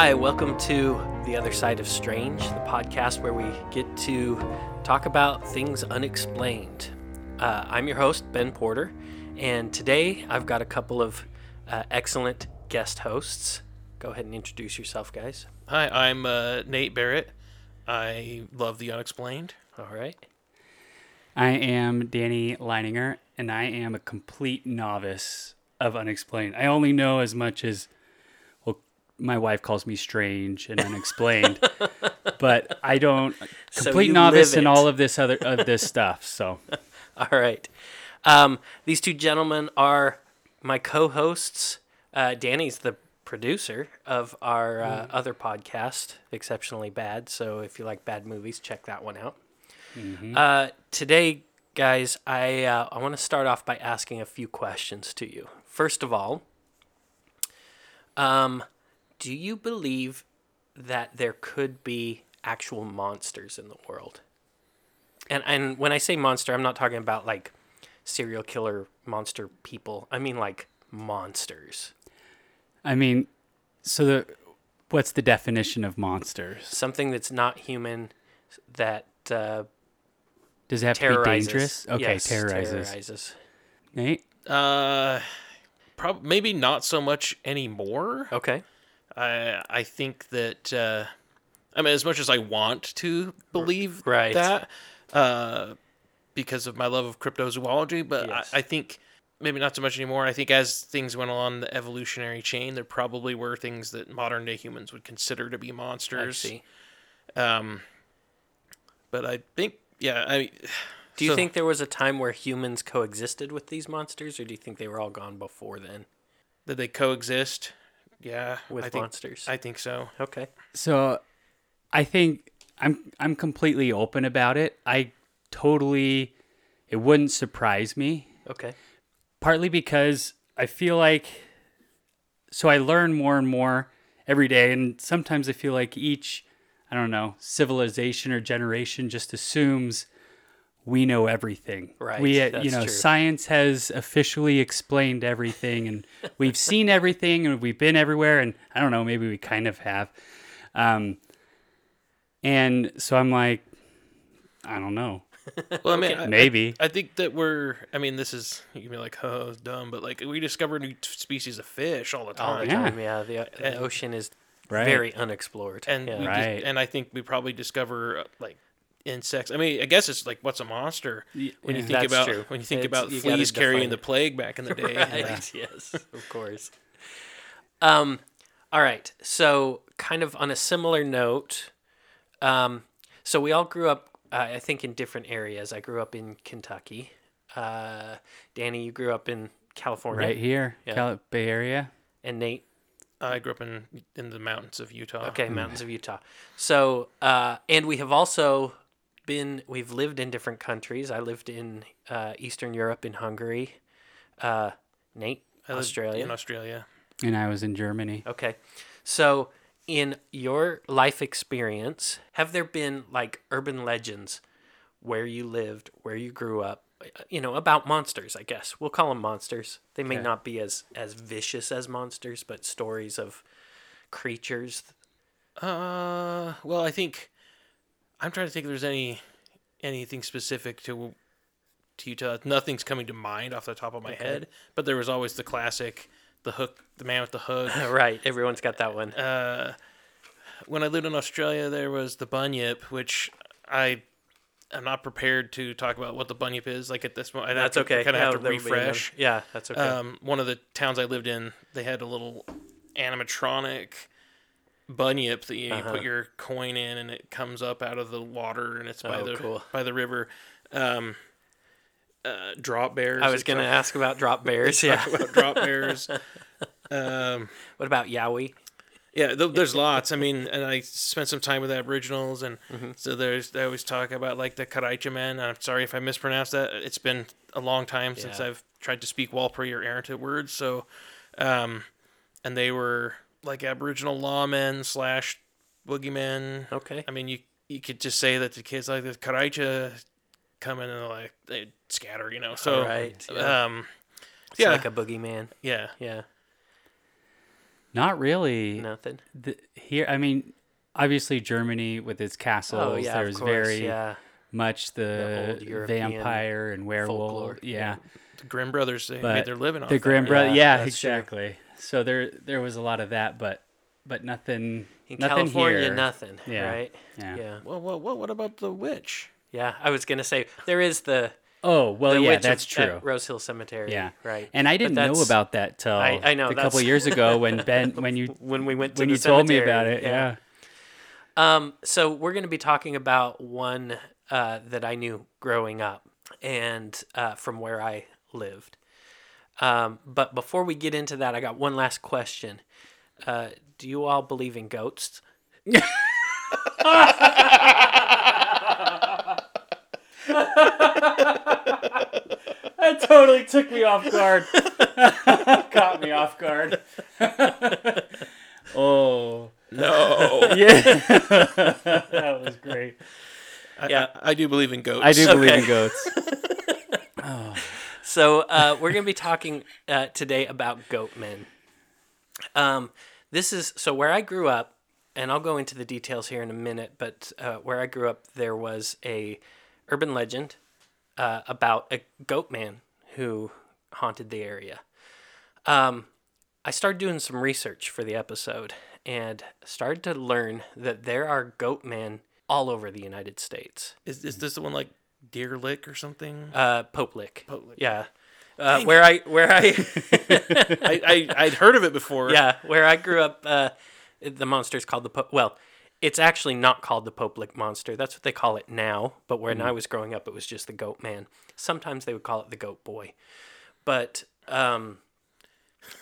Hi, welcome to The Other Side of Strange, the podcast where we get to talk about things unexplained. Uh, I'm your host, Ben Porter, and today I've got a couple of uh, excellent guest hosts. Go ahead and introduce yourself, guys. Hi, I'm uh, Nate Barrett. I love the unexplained. All right. I am Danny Leininger, and I am a complete novice of unexplained. I only know as much as, well, my wife calls me strange and unexplained, but I don't complete you novice in all of this other of this stuff. So All right. Um, these two gentlemen are my co hosts. Uh, Danny's the producer of our uh, other podcast, Exceptionally Bad. So if you like bad movies, check that one out. Uh, today, guys, I, uh, I want to start off by asking a few questions to you. First of all, um, do you believe that there could be actual monsters in the world? And and when I say monster, I'm not talking about like serial killer monster people. I mean like monsters. I mean, so the what's the definition of monsters? Something that's not human that uh, Does it have to be dangerous? Okay, Yes, terrorizes. terrorizes. Nate, Uh, prob- maybe not so much anymore. Okay. I I think that uh, I mean, as much as I want to believe Right. that, uh, because of my love of cryptozoology, but Yes. I, I think maybe not so much anymore. I think as things went along the evolutionary chain, there probably were things that modern day humans would consider to be I monsters. see. Um, but I think, yeah, I. Do you so- think there was a time where humans coexisted with these monsters, or do you think they were all gone before then that they coexist? Yeah, with I think, monsters? I think so. okay. So I think I'm I'm completely open about it. I totally it wouldn't surprise me Okay. partly because I feel like so I learn more and more every day and sometimes I feel like each I don't know, civilization or generation just assumes we know everything. Right, We uh, you know, true. science has officially explained everything and we've seen everything and we've been everywhere and I don't know, maybe we kind of have. Um and so I'm like I don't know. Well, I mean, I- Maybe. I think that we're. I mean, this is you can be like, oh, it's dumb, but like we discover new t- species of fish all the All the time, yeah. yeah. The, the And- ocean is Right. very unexplored. and yeah. we dis- Right. and I think we probably discover uh, like insects. I mean, I guess it's like what's a monster when you think about true. when you think It's- about you fleas carrying the plague back in the day. Right. Yes, of course. Um, all right. So, kind of on a similar note, um, so we all grew up, uh, I think, in different areas. I grew up in Kentucky. Uh, Danny, you grew up in California, Right here, Yeah. Cal- Bay Area. And Nate, I grew up in in the mountains of Utah. okay, mountains of Utah. So, uh, and we have also been, we've lived in different countries. I lived in uh, Eastern Europe, in Hungary. Uh, Nate, I Australia. in Australia. And I was in Germany. Okay. So, in your life experience, have there been like urban legends where you lived, where you grew up, you know, about monsters, I guess. We'll call them monsters. They may Okay. not be as as vicious as monsters, but stories of creatures. Uh, well, I think I'm trying to think if there's any anything specific to to Utah. Nothing's coming to mind off the top of my Okay. head, but there was always the classic, the hook, the man with the hook. right, everyone's got that one. uh, when I lived in Australia, there was the bunyip, which I am not prepared to talk about what the bunyip is. Like at this moment. That's to, okay. Kind of have to there will be another- refresh. Yeah, that's okay. Um, one of the towns I lived in, they had a little animatronic bunyip that you, Uh-huh. put your coin in and it comes up out of the water and it's by Oh, the cool. by the river. Um, uh, drop bears. I was going to ask about drop bears. Yeah. about drop bears. Um, what about Yowie? yeah, th- there's lots. I mean, and I spent some time with Aboriginals, and Mm-hmm. so there's they always talk about like the Karaicha men. I'm sorry if I mispronounced that. It's been a long time since Yeah. I've tried to speak Warlpiri or Arrowhead words. So, um, and they were like Aboriginal lawmen slash boogeymen. Okay. I mean, you you could just say that the kids like the Karaicha come in and like they scatter, you know. So, Right, yeah. um, It's yeah, like a boogeyman. yeah. Yeah. Not really. Nothing. The, here, I mean, obviously Germany with its castles. Oh yeah, there's of course. very yeah. much the, old vampire and werewolf. folklore, Yeah, The Grimm brothers they But made their living off the Grimm brothers. Yeah, Yeah, that's true. Exactly. So there, there was a lot of that, but, but nothing. In nothing California, here. nothing. Yeah. Right. Yeah. Yeah. Well, well, well, what about the witch? Yeah. I was gonna say there is the. Oh well, the yeah, witch that's of, true. At Rose Hill Cemetery. Yeah. Right. And I didn't know about that till I- I know, a couple years ago when Ben, when you when we went to when the you told me about it. Yeah. Um, so we're going to be talking about one uh, that I knew growing up and uh, from where I lived. Um, but before we get into that, I got one last question. Uh, do you all believe in ghosts? That totally took me off guard. Caught me off guard. oh, No, yeah. that was great. Yeah. I, I do believe in goats. I do believe Okay. in goats. So uh, we're going to be talking uh, today about goat men. Um, this is so where I grew up, and I'll go into the details here in a minute. But uh, where I grew up, there was a urban legend uh, about a goat man who haunted the area. Um, I started doing some research for the episode and started to learn that there are goat men all over the United States. Is, is this the one like Deer Lick or something? Uh, Pope Lick. Pope Lick. Yeah. Uh, where I where I I, I I'd heard of it before. yeah where I grew up, uh, the monster's called the Pope. Well, it's actually not called the Pope Lick monster. That's what they call it now. But when I was growing up, it was just the Goat Man. Sometimes they would call it the Goat Boy, but um,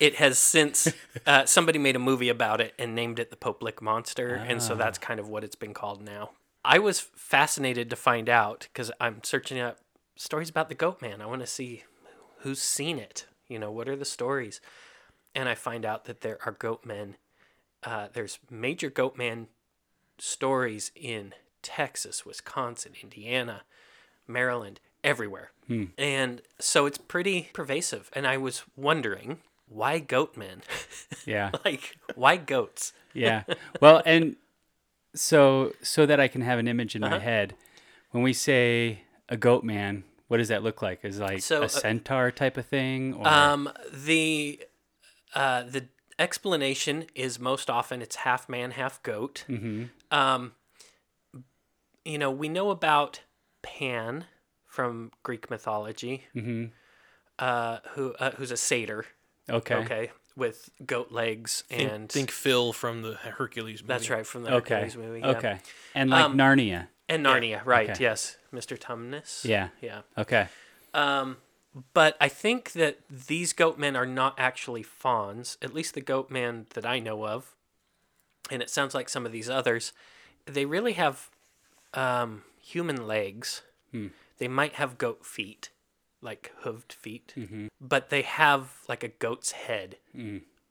it has since uh, somebody made a movie about it and named it the Pope Lick monster, and so that's kind of what it's been called now. I was fascinated to find out because I'm searching up stories about the Goat Man. I want to see who's seen it. You know, what are the stories? And I find out that there are goat men. Uh, there's major goat man stories in Texas, Wisconsin, Indiana, Maryland, everywhere. And so it's pretty pervasive. And I was wondering, why goat men? Yeah. like, why goats? Yeah. Well, and so so that I can have an image in Uh-huh. my head, when we say a goat man, what does that look like? Is it like So, uh, a centaur type of thing, or Um, the uh, the explanation is most often it's half man, half goat. Um, you know, we know about Pan from Greek mythology, uh, who uh, who's a satyr. okay, Okay, with goat legs Think, and think Phil from the Hercules movie. that's right from the okay, Hercules movie. yeah. okay, and like Um, Narnia. and Narnia, right? Okay. Yes, Mr. Tumnus. Yeah. yeah. Okay. Um, but I think that these goat men are not actually fauns, at least the goat man that I know of. And it sounds like some of these others, they really have um, human legs. They might have goat feet, like hooved feet, but they have like a goat's head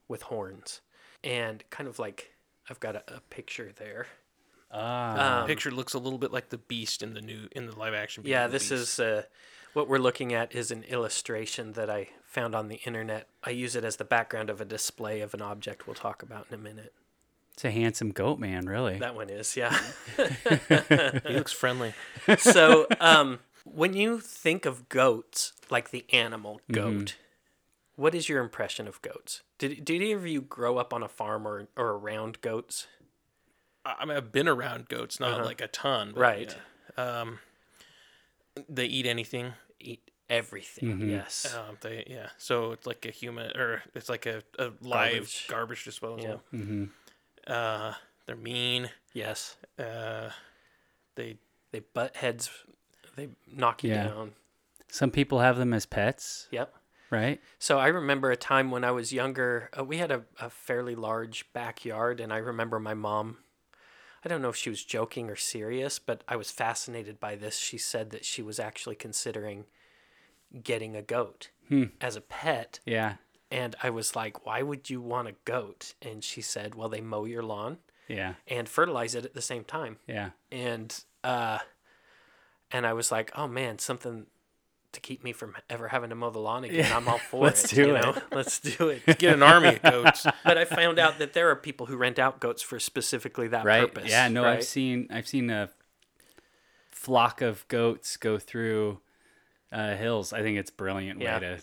with horns. And kind of like, I've got a, a picture there. Ah. Um, Picture looks a little bit like the Beast in the new in the live action. Beauty Yeah, this Beast. is uh, what we're looking at is an illustration that I found on the internet. I use it as the background of a display of an object we'll talk about in a minute. it's a handsome goat man, really. That one is, yeah. he looks friendly. so, um, when you think of goats, like the animal goat, what is your impression of goats? Did did either of you grow up on a farm or, or around goats? I I mean, I've been around goats, not like a ton. but Uh-huh. Right. yeah. Um, they eat anything. Eat everything. Yes. Um, they yeah. So it's like a human, or it's like a, a live Garbage. garbage, disposal. Yeah. Uh, they're mean. Yes. Uh, they They butt heads. They knock you Yeah. down. Some people have them as pets, Yep. right? So I remember a time when I was younger, uh, we had a, a fairly large backyard, and I remember my mom. I don't know if she was joking or serious, but I was fascinated by this. She said that she was actually considering getting a goat as a pet. Yeah. And I was like, why would you want a goat? And she said, well, they mow your lawn Yeah. and fertilize it at the same time Yeah. and uh and I was like, "Oh man, something to keep me from ever having to mow the lawn again, I'm all for let's it. do you it. know? Let's do it. Get an army of goats. but I found out that there are people who rent out goats for specifically that right? purpose. yeah, no, right? I've seen I've seen a flock of goats go through uh, hills. I think it's a brilliant Yeah. way to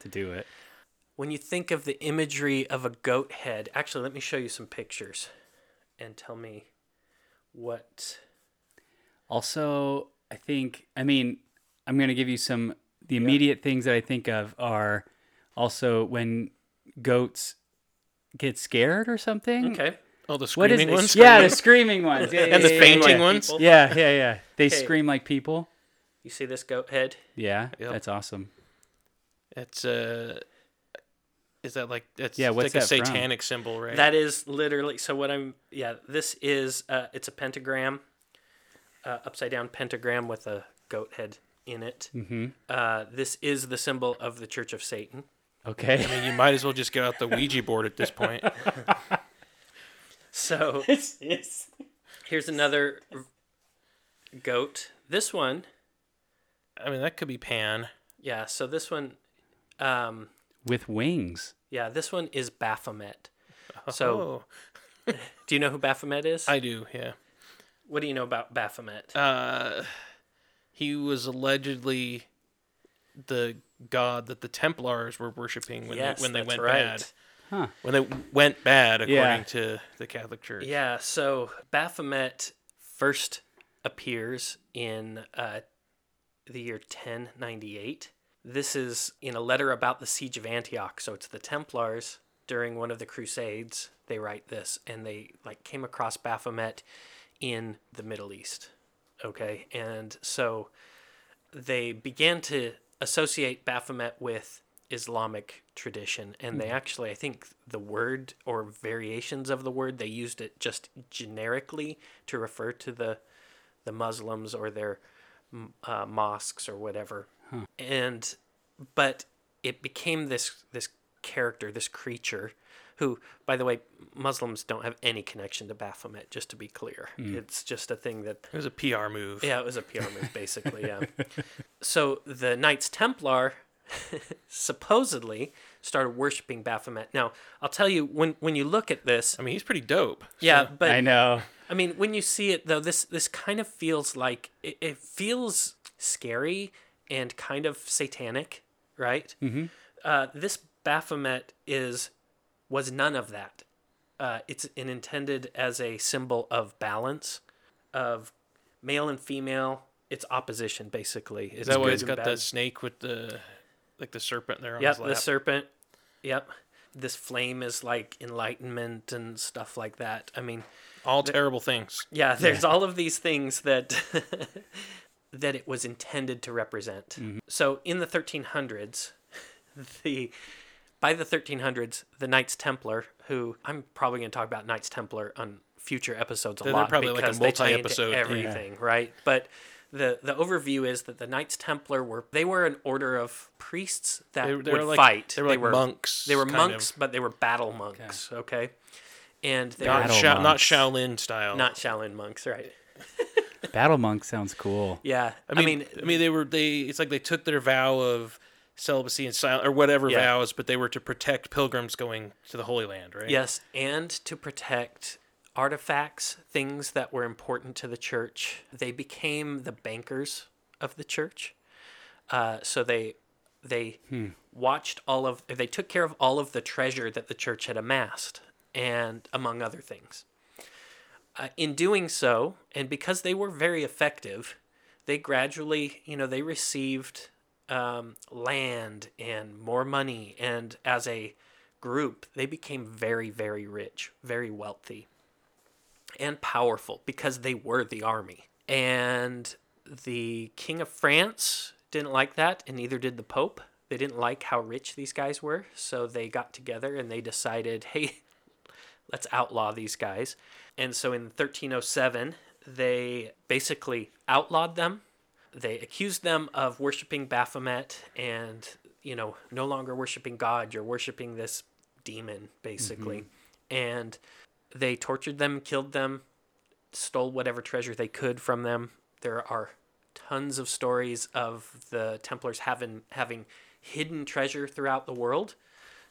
to do it. When you think of the imagery of a goat head, actually, let me show you some pictures and tell me what. Also, I think I mean I'm gonna give you some. The immediate things that I think of are also when goats get scared or something. Okay. Oh, the What is screaming this? ones. Yeah, the screaming ones. Yeah, And the yeah, yeah, fainting yeah. ones. Yeah, yeah, yeah. They Okay. scream like people. You see this goat head? Yeah, Yep. that's awesome. It's uh, is that like that's Yeah, what's like a that from? satanic symbol, right? That is literally so. What I'm yeah. This is uh, it's a pentagram, uh, upside down pentagram with a goat head in it. hmm Uh, this is the symbol of the Church of Satan. Okay. I mean, you might as well just get out the Ouija board at this point. So It's, it's here's another goat. This one, I mean, that could be Pan. yeah. So this one, um, with wings. yeah, this one is Baphomet. So Oh, do you know who Baphomet is? I do, yeah. What do you know about Baphomet? Uh, he was allegedly the god that the Templars were worshiping when yes, they, when they went right. bad. Huh. When they went bad, according Yeah. to the Catholic Church. Yeah, so Baphomet first appears in uh, the year 1098. This is in a letter about the siege of Antioch. So it's the Templars during one of the Crusades. They write this, and they like came across Baphomet in the Middle East. Okay, and so they began to associate Baphomet with Islamic tradition, and they actually, I think, the word or variations of the word, they used it just generically to refer to the the Muslims or their uh, mosques or whatever, and but it became this this character, this creature. Who, by the way, Muslims don't have any connection to Baphomet. Just to be clear, it's just a thing that It was a PR move. yeah, it was a PR move, basically. Yeah. so the Knights Templar supposedly started worshiping Baphomet. Now, I'll tell you when when you look at this, I mean, he's pretty dope. yeah, but I know. I mean, when you see it though, this this kind of feels like it, it feels scary and kind of satanic, right? Mm-hmm. Uh, this Baphomet is was none of that. Uh, it's an intended as a symbol of balance, of male and female. It's opposition, basically. It's Is that why and got bad. the snake with the like the serpent there on Yep, the serpent. Yep. This flame is like enlightenment and stuff like that. I mean, All terrible things. yeah, there's all of these things that that it was intended to represent. So in the 1300s, the by the 1300s, the Knights Templar, who I'm probably going to talk about Knights Templar on future episodes a They're lot probably like a because they tie into multi-episode, yeah. everything, right? But the the overview is that the Knights Templar were they were an order of priests that They, they would were like fight. They were like monks. They were monks, of. but they were battle monks. Okay, and they Not, were Battle Sha- not. Shaolin style. not Shaolin monks, right? Battle monk sounds cool. Yeah, I mean, I mean, they were they. It's like they took their vow of celibacy and silence or whatever Yeah. vows, but they were to protect pilgrims going to the Holy Land, right? yes, and to protect artifacts, things that were important to the church. They became the bankers of the church. Uh, so they they watched all of they took care of all of the treasure that the church had amassed, and among other things. Uh, in doing so, and because they were very effective, they gradually, you know, they received um, land and more money, and as a group, they became very, very rich, very wealthy, and powerful because they were the army. And the King of France didn't like that, and neither did the Pope. They didn't like how rich these guys were, so they got together and they decided, hey, let's outlaw these guys. And so in 1307, they basically outlawed them. They accused them of worshiping Baphomet and, you know, no longer worshiping God. You're worshiping this demon, basically. Mm-hmm. And they tortured them, killed them, stole whatever treasure they could from them. There are tons of stories of the Templars having having hidden treasure throughout the world.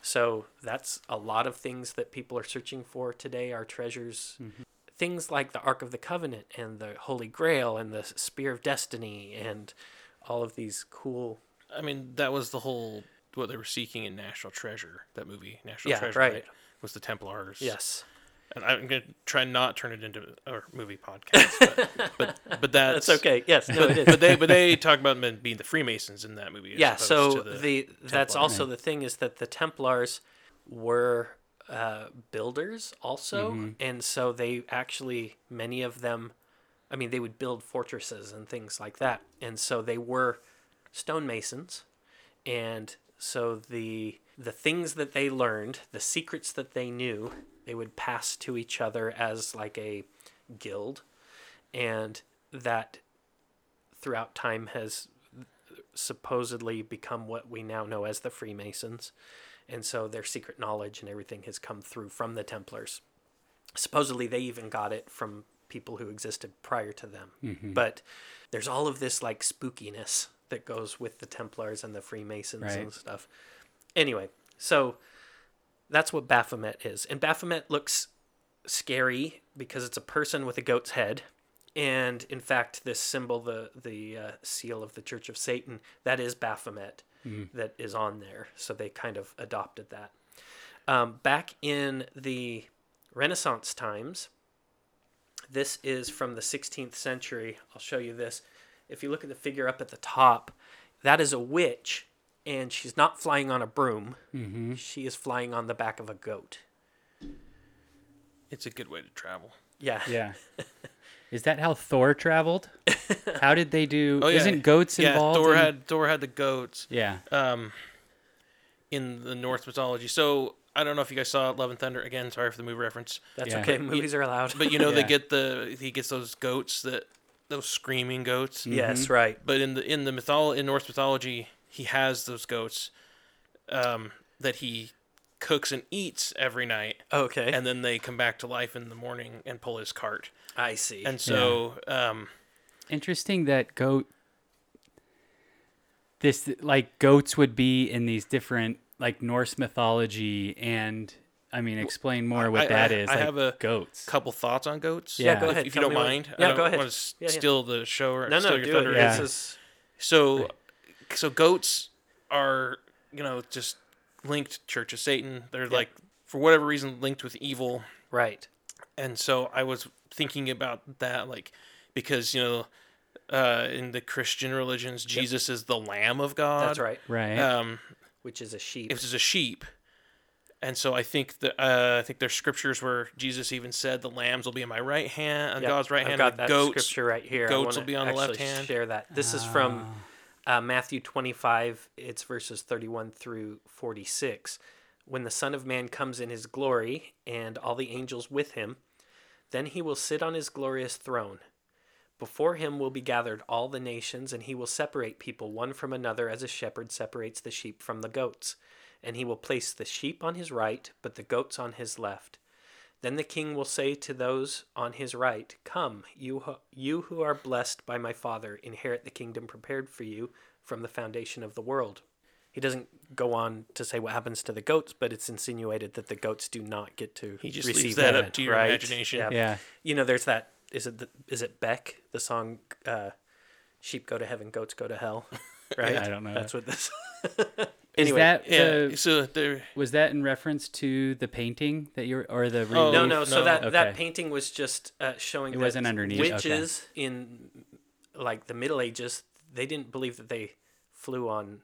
So that's a lot of things that people are searching for today are treasures. Mm-hmm. Things like the Ark of the Covenant and the Holy Grail and the Spear of Destiny and all of these cool I mean, that was the whole what they were seeking in National Treasure. That movie, National Yeah, Treasure, right. Was the Templars? yes. And I'm gonna try not turn it into a movie podcast, but but, but that's, That's okay. Yes, no, it is. But they but they talk about them being the Freemasons in that movie. yeah so to the, that's also the thing is that the templars were uh, builders also. And so they actually many of them i mean they would build fortresses and things like that. And so they were stonemasons. And so the the things that they learned the secrets that they knew they would pass to each other as like a guild. And that throughout time has supposedly become what we now know as the Freemasons. And so their secret knowledge and everything has come through from the Templars. Supposedly they even got it from people who existed prior to them. But there's all of this like spookiness that goes with the Templars and the Freemasons Right. and stuff. Anyway, so that's what Baphomet is. And Baphomet looks scary because it's a person with a goat's head. And in fact, this symbol, the the uh, seal of the Church of Satan, that is Baphomet that is on there. So they kind of adopted that. Um, back in the Renaissance times, this is from the 16th century. I'll show you this. If you look at the figure up at the top, that is a witch, and she's not flying on a broom. She is flying on the back of a goat. it's a good way to travel. Yeah. Yeah. Is that how Thor traveled? How did they do? Oh yeah, Isn't goats yeah, involved? Thor in- had Thor had the goats. Yeah. um, in the Norse mythology. So I don't know if you guys saw Love and Thunder again. Sorry for the movie reference, That's Yeah. okay. Movies are allowed. but you know they get the he gets those goats that those screaming goats. yes, right. But in the in the mytholo- in Norse mythology, he has those goats um, that he cooks and eats every night, Okay. and then they come back to life in the morning and pull his cart. I see. And so, um, Interesting that goat. This like goats would be in these different like Norse mythology, and I mean, explain more what I- that I- is. I like, have a goats. couple thoughts on goats. Yeah, go ahead. If, you don't me what- mind. Yeah, I don't go ahead. Want to Yeah, yeah. steal the show or no, steal no, your do thunder. it. Yeah. This is So, so goats are, you know, just linked Church of Satan. They're like, for whatever reason, linked with evil. right. And so I was thinking about that, like, because you know, uh, in the Christian religions, Jesus is the Lamb of God. That's right. right. Um, Which is a sheep. it was a sheep. And so I think that uh, I think there's scriptures where Jesus even said the lambs will be in my right hand, on Yep, God's right I've hand. got the that goats, scripture right here. I goats will wanna be on the left actually hand. Share that. This is from uh, Matthew 25. It's verses 31 through 46. When the Son of Man comes in his glory and all the angels with him, then he will sit on his glorious throne. Before him will be gathered all the nations, and he will separate people one from another as a shepherd separates the sheep from the goats. And he will place the sheep on his right, but the goats on his left. Then the king will say to those on his right, Come, you, who- you who are blessed by my Father, inherit the kingdom prepared for you from the foundation of the world. He doesn't go on to say what happens to the goats, but it's insinuated that the goats do not get to He just receive leaves that that, up to your right? imagination. Yeah. yeah. You know, there's that. Is it the, is it Beck? The song, uh, "Sheep go to heaven, goats go to hell." Right. I don't know That's what this. Is that Yeah. the- so there, was that in reference to the painting that you're or the Oh, no, no. So No. that that painting was just uh, showing It that wasn't underneath, okay. witches in like the Middle Ages. They didn't believe that they flew on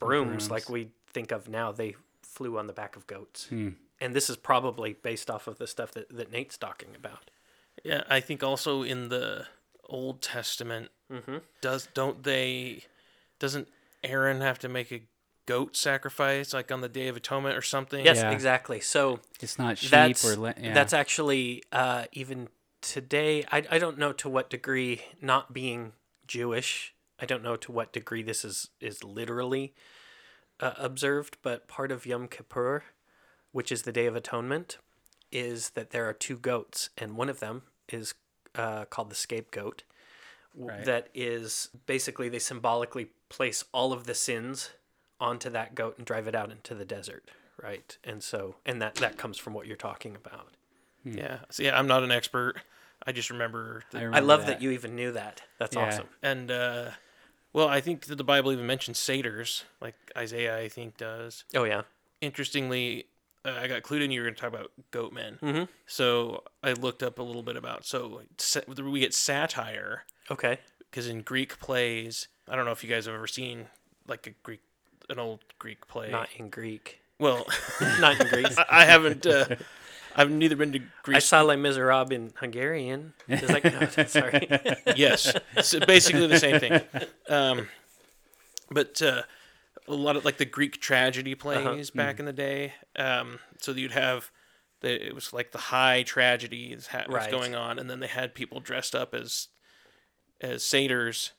brooms, brooms. like we think of now. They flew on the back of goats, Hmm. and this is probably based off of the stuff that, that Nate's talking about. yeah, I think also in the Old Testament, Mm-hmm. does don't they? Doesn't Aaron have to make a goat sacrifice like on the Day of Atonement or something? Yes, Yeah. exactly. So It's not sheep that's or la- yeah. that's actually uh, even today. I I don't know to what degree not being Jewish. I don't know to what degree this is is literally uh, observed, but part of Yom Kippur, which is the Day of Atonement, is that there are two goats, and one of them is uh, called the scapegoat, Right. that is basically they symbolically place all of the sins onto that goat and drive it out into the desert, right? And so and that that comes from what you're talking about. Yeah. So yeah, I'm not an expert. I just remember. The, I remember love that. you even knew that. That's Yeah. awesome. and uh, well, I think that the Bible even mentions satyrs, like Isaiah, I think does. Oh yeah. Interestingly, uh, I got clued in. You were going to talk about goat men. Mhm. So I looked up a little bit about. So we get satire Okay. because in Greek plays, I don't know if you guys have ever seen like a Greek, an old Greek play. Not in Greek. well, Not in Greece. I haven't. Uh, I've neither been to Greece. I saw Les Miserables in Hungarian. It's like, no, sorry. yes, it's basically the same thing. Um, but uh, a lot of like the Greek tragedy Uh-huh. plays back Mm. in the day. Um, so you'd have the it was like the high tragedy is ha- was Right. going on, and then they had people dressed up as as satyrs,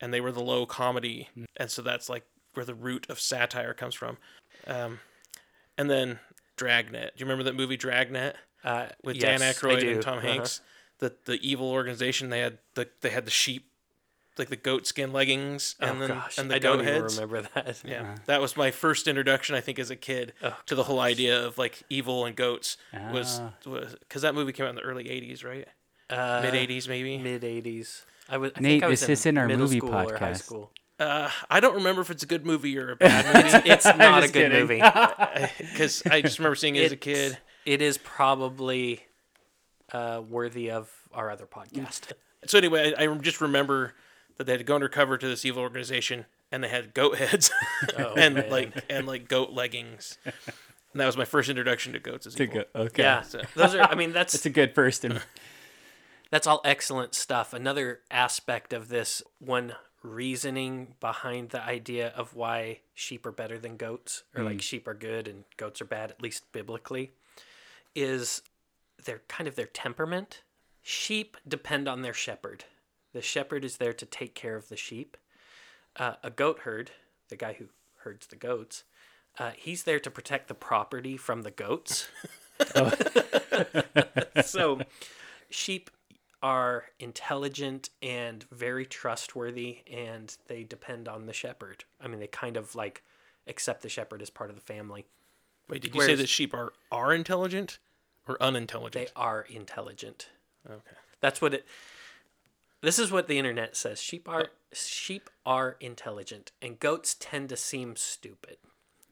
and they were the low comedy, Mm. and so that's like where the root of satire comes from. Um, and then Dragnet. Do you remember that movie Dragnet? Uh, with yes, Dan I Aykroyd and Tom Uh-huh. Hanks. The the evil organization they had the they had the sheep, like the goat skin leggings, and oh then gosh, and the I goat don't even heads. remember that. Yeah, Uh-huh. that was my first introduction. I think as a kid Oh, to the whole idea of like evil and goats was Ah. was because that movie came out in the early '80s, right? Uh, Mid '80s maybe. Mid '80s. I was. I Nate, think I was this in is in our movie school Or high podcast. School. Uh, I don't remember if it's a good movie or a bad movie It's not a good kidding. movie. because I just remember seeing it as a kid. It is probably uh, worthy of our other podcast. So anyway, I, I just remember that they had to go undercover to this evil organization, and they had goat heads Oh, and man. like and like goat leggings. And that was my first introduction to goats as To evil. go, okay. yeah, So- those are. I mean, that's It's a good first. And, That's all excellent stuff. Another aspect of this one reasoning behind the idea of why sheep are better than goats, or like sheep are good and goats are bad, at least biblically, is their kind of their temperament. Sheep depend on their shepherd. The shepherd is there to take care of the sheep. Uh, a goat herd, the guy who herds the goats, uh, he's there to protect the property from the goats. so, sheep are intelligent and very trustworthy, and they depend on the shepherd. I mean, they kind of like accept the shepherd as part of the family. Wait, did you say that sheep are are intelligent or unintelligent? They are intelligent. okay. That's what it. This is what the internet says. Sheep are sheep are intelligent, and goats tend to seem stupid.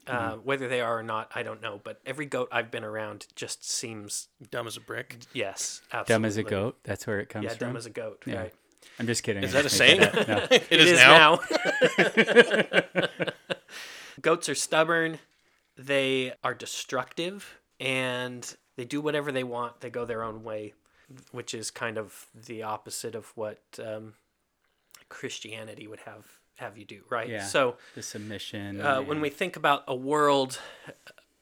Uh, whether they are or not, I don't know. But every goat I've been around just seems Dumb as a brick. yes, absolutely. dumb as a goat. That's where it comes Yeah, from. Yeah, dumb as a goat. Yeah. Right. I'm just kidding. Is that a saying? that up. No. it is, now. now. Goats are stubborn. They are destructive, and they do whatever they want. They go their own way, which is kind of the opposite of what um, Christianity would have have you do, right? Yeah. So The submission. uh, when we think about a world,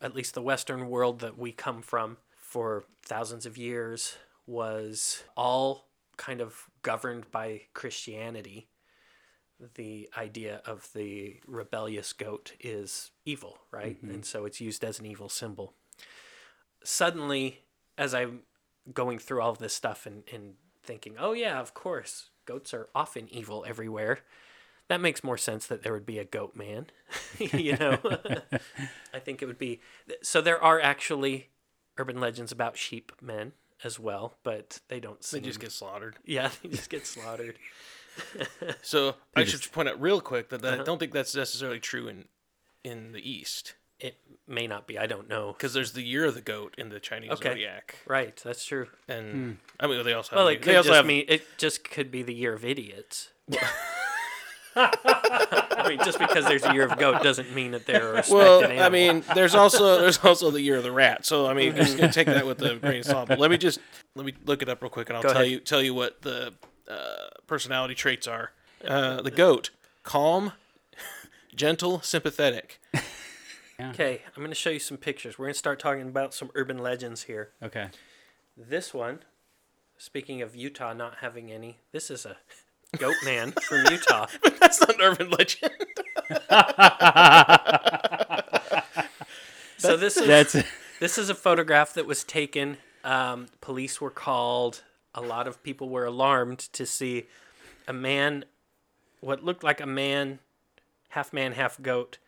at least the Western world that we come from for thousands of years, was all kind of governed by Christianity. The idea of the rebellious goat is evil, right? And so it's used as an evil symbol. Suddenly, as I'm going through all of this stuff and, and thinking, oh, yeah, of course, goats are often evil everywhere that makes more sense that there would be a goat man you know? I think it would be so there are actually urban legends about sheep men as well but they don't They just get slaughtered. yeah they just get slaughtered. So I should point out real quick that Uh-huh. I don't think that's necessarily true in in the East. It may not be i don't know. Because there's the year of the goat in the Chinese Okay. zodiac, right that's true. And I mean they also have well the- it they could also just have mean it just could be the year of idiots I mean, just because there's a year of goat doesn't mean that they're a respected Well, animal. I mean, there's also there's also the year of the rat. So I mean, just gonna take that with a grain of salt. But let me just let me look it up real quick, and I'll Go tell ahead. you tell you what the uh, personality traits are. Uh, the goat, calm, gentle, sympathetic. okay, I'm going to show you some pictures. We're going to start talking about some urban legends here. Okay. This one, speaking of Utah not having any, this is a goat man from Utah. but That's not an urban legend. So this is That's this is a photograph that was taken. Um, police were called. A lot of people were alarmed to see a man, what looked like a man, half man, half goat,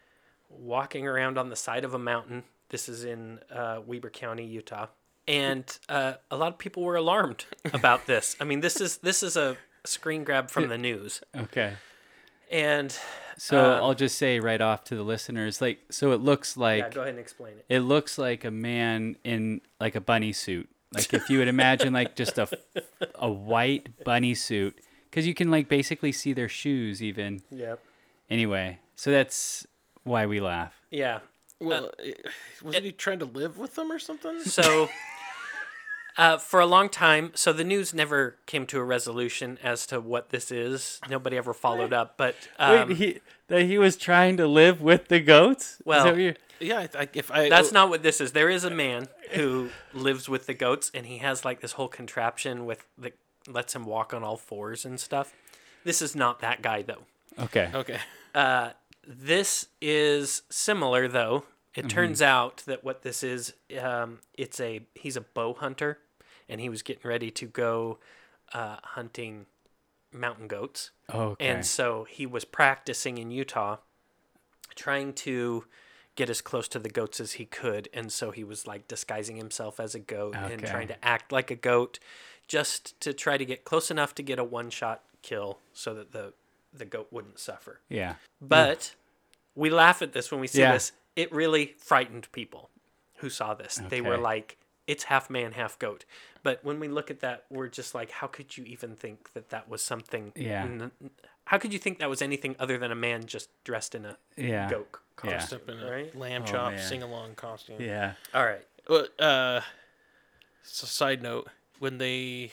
walking around on the side of a mountain. This is in uh, Weber County, Utah, and uh, a lot of people were alarmed about this. I mean, this is this is a screen grab from the news, Okay. and So Um, I'll just say right off to the listeners, like, so it looks like yeah, go ahead and explain it. it looks like a man in like a bunny suit. Like if you would imagine like just a a white bunny suit, because you can like basically see their shoes even. Yep. Anyway, so that's why we laugh. Yeah. Well, wasn't he trying to live with them or something? So, uh, for a long time, so the news never came to a resolution as to what this is. Nobody ever followed up, but um, Wait, he that he was trying to live with the goats. Is Well, that what Yeah, I, I, if I that's not what this is. There is a man who lives with the goats, and he has like this whole contraption with that lets him walk on all fours and stuff. This is not that guy though. okay. okay. Uh, this is similar though. It turns out that what this is, um, it's a he's a bow hunter, and he was getting ready to go uh, hunting mountain goats, Oh, Okay. and so he was practicing in Utah, trying to get as close to the goats as he could, and so he was like disguising himself as a goat and trying to act like a goat, just to try to get close enough to get a one shot kill, so that the the goat wouldn't suffer. yeah. But we laugh at this when we see Yeah. this. It really frightened people who saw this. They were like, it's half man, half goat. But when we look at that, we're just like, how could you even think that that was something? Yeah. n- how could you think that was anything other than a man just dressed in a Yeah. goat Yeah. costume? Up in a Right? lamb Oh, chop man. sing along costume. Yeah. All right. Well, uh, so side note, when they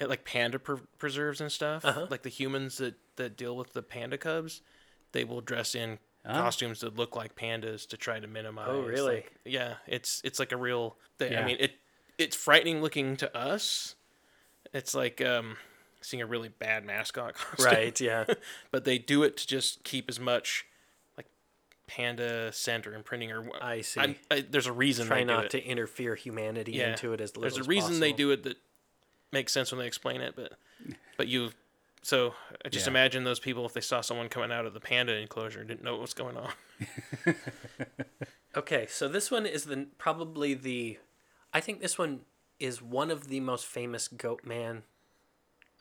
at like panda pre- preserves and stuff, Uh-huh. like the humans that that deal with the panda cubs, they will dress in Oh. costumes that look like pandas to try to minimize. Oh, really? like- yeah, it's it's like a real thing. I mean, it it's frightening looking to us. It's like um seeing a really bad mascot costume. Right. Yeah. but they do it to just keep as much like panda scent or imprinting or I see. I'm- I, there's a reason Try they do not to interfere humanity Yeah. into it as little There's a as reason they do it that makes sense when they explain it, but but you so I just Yeah. imagine those people if they saw someone coming out of the panda enclosure and didn't know what was going on. Okay, so this one is the probably the, I think this one is one of the most famous Goatman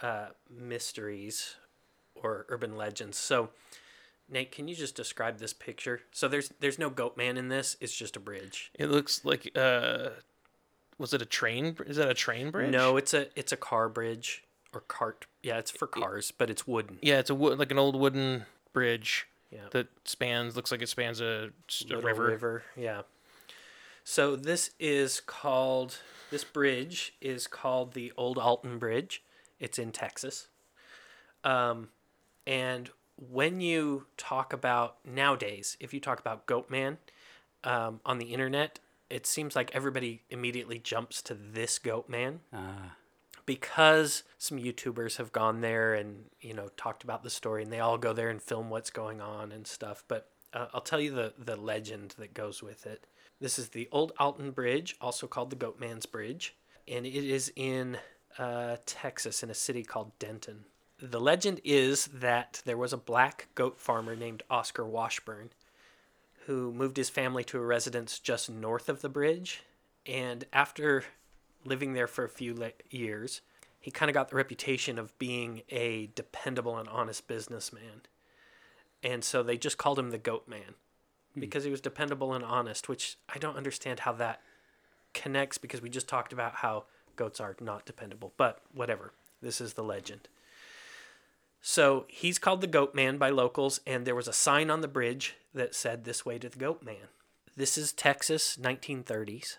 uh, mysteries or urban legends. So, Nate, can you just describe this picture? So there's there's no goat man in this. It's just a bridge. It looks like uh was it a train? Is that a train bridge? No, it's a it's a car bridge or cart. Yeah, it's for cars, but it's wooden. Yeah, it's a wood like an old wooden bridge Yeah. that spans looks like it spans a, just a Little river. Yeah. So this is called this bridge is called the Old Alton Bridge. It's in Texas. Um, and when you talk about nowadays, if you talk about Goatman um, on the internet, it seems like everybody immediately jumps to this Goatman Ah. Because some YouTubers have gone there and you know talked about the story, and they all go there and film what's going on and stuff. But uh, I'll tell you the the legend that goes with it. This is the Old Alton Bridge, also called the Goatman's Bridge, and it is in uh, Texas in a city called Denton. The legend is that there was a black goat farmer named Oscar Washburn who moved his family to a residence just north of the bridge. And after living there for a few le- years, he kind of got the reputation of being a dependable and honest businessman. And so they just called him the Goat Man hmm. because he was dependable and honest, which I don't understand how that connects because we just talked about how goats are not dependable. But whatever, this is the legend. So he's called the Goat Man by locals, and there was a sign on the bridge that said "This way to the Goat Man." This is Texas, 1930s,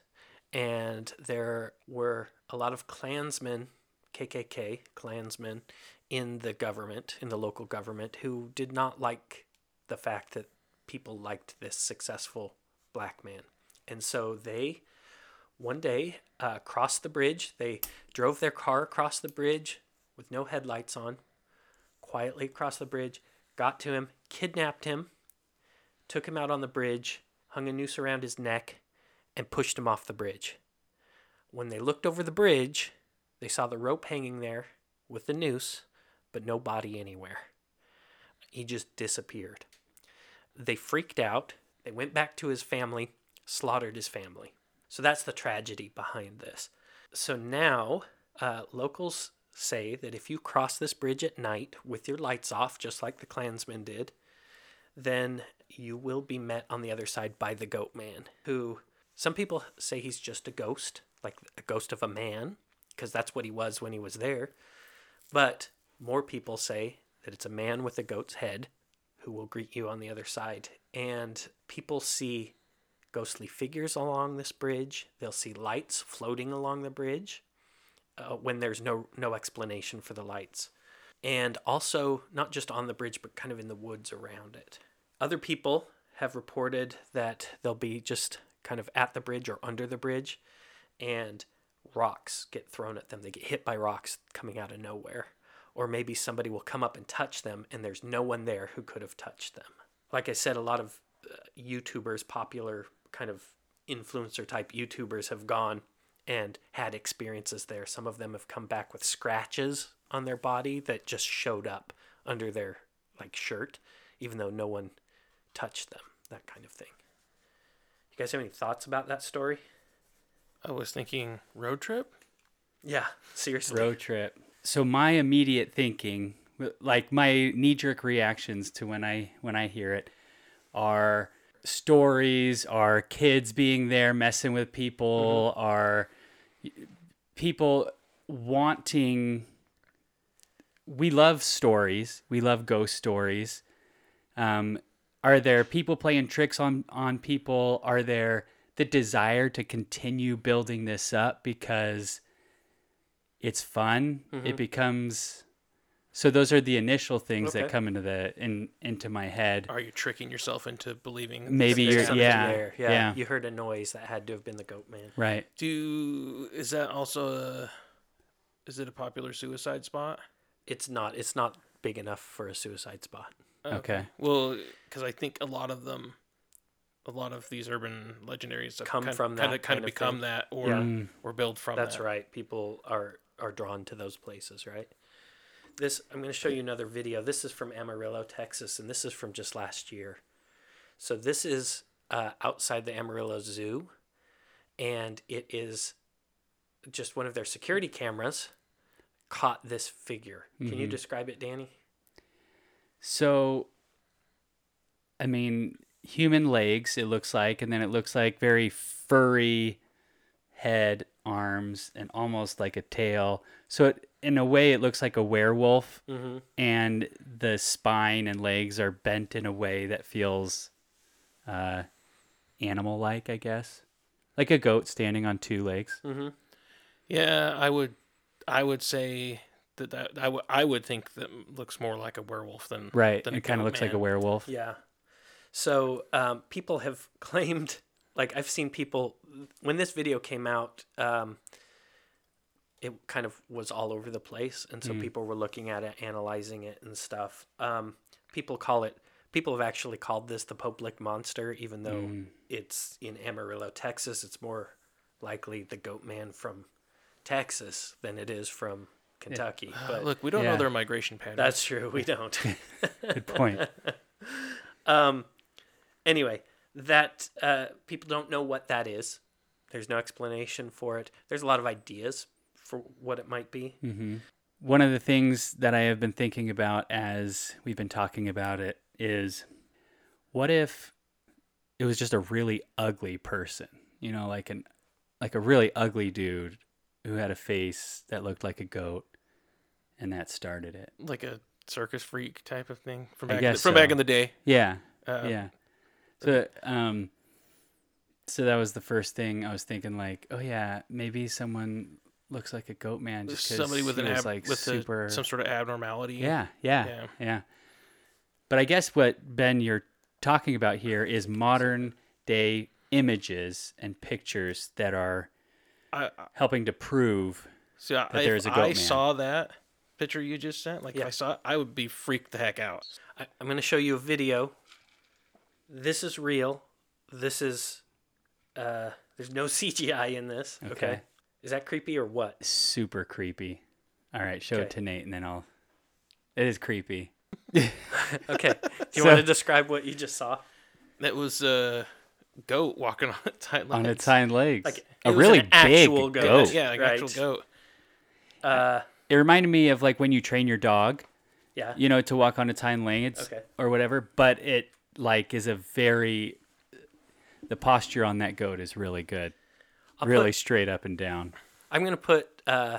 and there were a lot of Klansmen, KKK Klansmen, in the government, in the local government, who did not like the fact that people liked this successful black man, and so they one day uh, crossed the bridge. They drove their car across the bridge with no headlights on quietly across the bridge, got to him, kidnapped him, took him out on the bridge, hung a noose around his neck, and pushed him off the bridge. When they looked over the bridge, they saw the rope hanging there with the noose, but no body anywhere. He just disappeared. They freaked out. They went back to his family, slaughtered his family. So that's the tragedy behind this. So now, uh, locals say that if you cross this bridge at night with your lights off, just like the Klansmen did, then you will be met on the other side by the goat man, who some people say he's just a ghost, like a ghost of a man, because that's what he was when he was there. But more people say that it's a man with a goat's head who will greet you on the other side. And people see ghostly figures along this bridge. They'll see lights floating along the bridge uh, when there's no no explanation for the lights. And also not just on the bridge but kind of in the woods around it. Other people have reported that they'll be just kind of at the bridge or under the bridge and rocks get thrown at them. They get hit by rocks coming out of nowhere. Or maybe somebody will come up and touch them and there's no one there who could have touched them. Like I said, a lot of uh, YouTubers, popular kind of influencer type YouTubers, have gone and had experiences there. Some of them have come back with scratches on their body that just showed up under their like shirt, even though no one touched them. That kind of thing. You guys have any thoughts about that story? I was thinking road trip. Yeah, seriously. road trip. So my immediate thinking, like my knee-jerk reactions to when I when I hear it, are stories, are kids being there messing with people, are people wanting. We love stories. We love ghost stories. Um, are there people playing tricks on on people? Are there the desire to continue building this up because it's fun? It mm-hmm. becomes so those are the initial things that come into the in into my head. Are you tricking yourself into believing? Maybe you're yeah, there. yeah yeah You heard a noise that had to have been the goat man. right. Do is that also a? Is it a popular suicide spot? It's not. It's not big enough for a suicide spot. Okay. Well, because I think a lot of them, a lot of these urban legendaries have Come kind, from kind that of, kind kind of of become thing. that or Yeah. Mm. or build from that. That's that. right. People are are drawn to those places, right? This I'm going to show you another video. This is from Amarillo, Texas, and this is from just last year. So this is uh, outside the Amarillo Zoo, and it is just one of their security cameras caught this figure. Can you describe it, Danny? So, I mean, human legs, it looks like, and then it looks like very furry head, arms, and almost like a tail. So, it, in a way, it looks like a werewolf, Mm-hmm. and the spine and legs are bent in a way that feels uh, animal like, I guess. Like a goat standing on two legs. Mm-hmm. Yeah, I would, I would say that that I would I would think that looks more like a werewolf than Right. Than It kind of looks like a werewolf. Yeah. So um, people have claimed, like I've seen people when this video came out, um, it kind of was all over the place, and so people were looking at it, analyzing it, and stuff. Um, people call it. People have actually called this the Pope Lick monster, even though it's in Amarillo, Texas. It's more likely the Goat Man from Texas than it is from Kentucky. But Look, we don't Yeah. know their migration pattern. that's true. We don't. Good point. Um, anyway, that uh, people don't know what that is. There's no explanation for it. There's a lot of ideas for what it might be. One of the things that I have been thinking about as we've been talking about it is what if it was just a really ugly person, you know, like an like a really ugly dude who had a face that looked like a goat and that started it. like a circus freak type of thing from back in the, from back in the day. Yeah. Uh, yeah. So um so that was the first thing I was thinking like, oh yeah, maybe someone looks like a goat man just somebody with an ab- like with a- super some sort of abnormality. Yeah, yeah, Yeah. yeah, But I guess what Ben you're talking about here is modern day images and pictures that are I, I helping to prove see. I, there if a goat I man. saw that picture you just sent. Like if Yeah. I saw, it, I would be freaked the heck out. I, I'm going to show you a video. This is real. This is. Uh, there's no CGI in this. Okay. Okay. Is that creepy or what? super creepy. All right, show it to Nate and then I'll It is creepy. Okay. Do you So- want to describe what you just saw? That was a goat walking on its hind On its hind legs. Like, it a was really an big actual goat. goat. Yeah, like an actual Right. goat. Uh, It reminded me of like when you train your dog, yeah. you know, to walk on its hind legs Okay. or whatever, but it like is a very the posture on that goat is really good. Really put- straight up and down. I'm gonna put uh,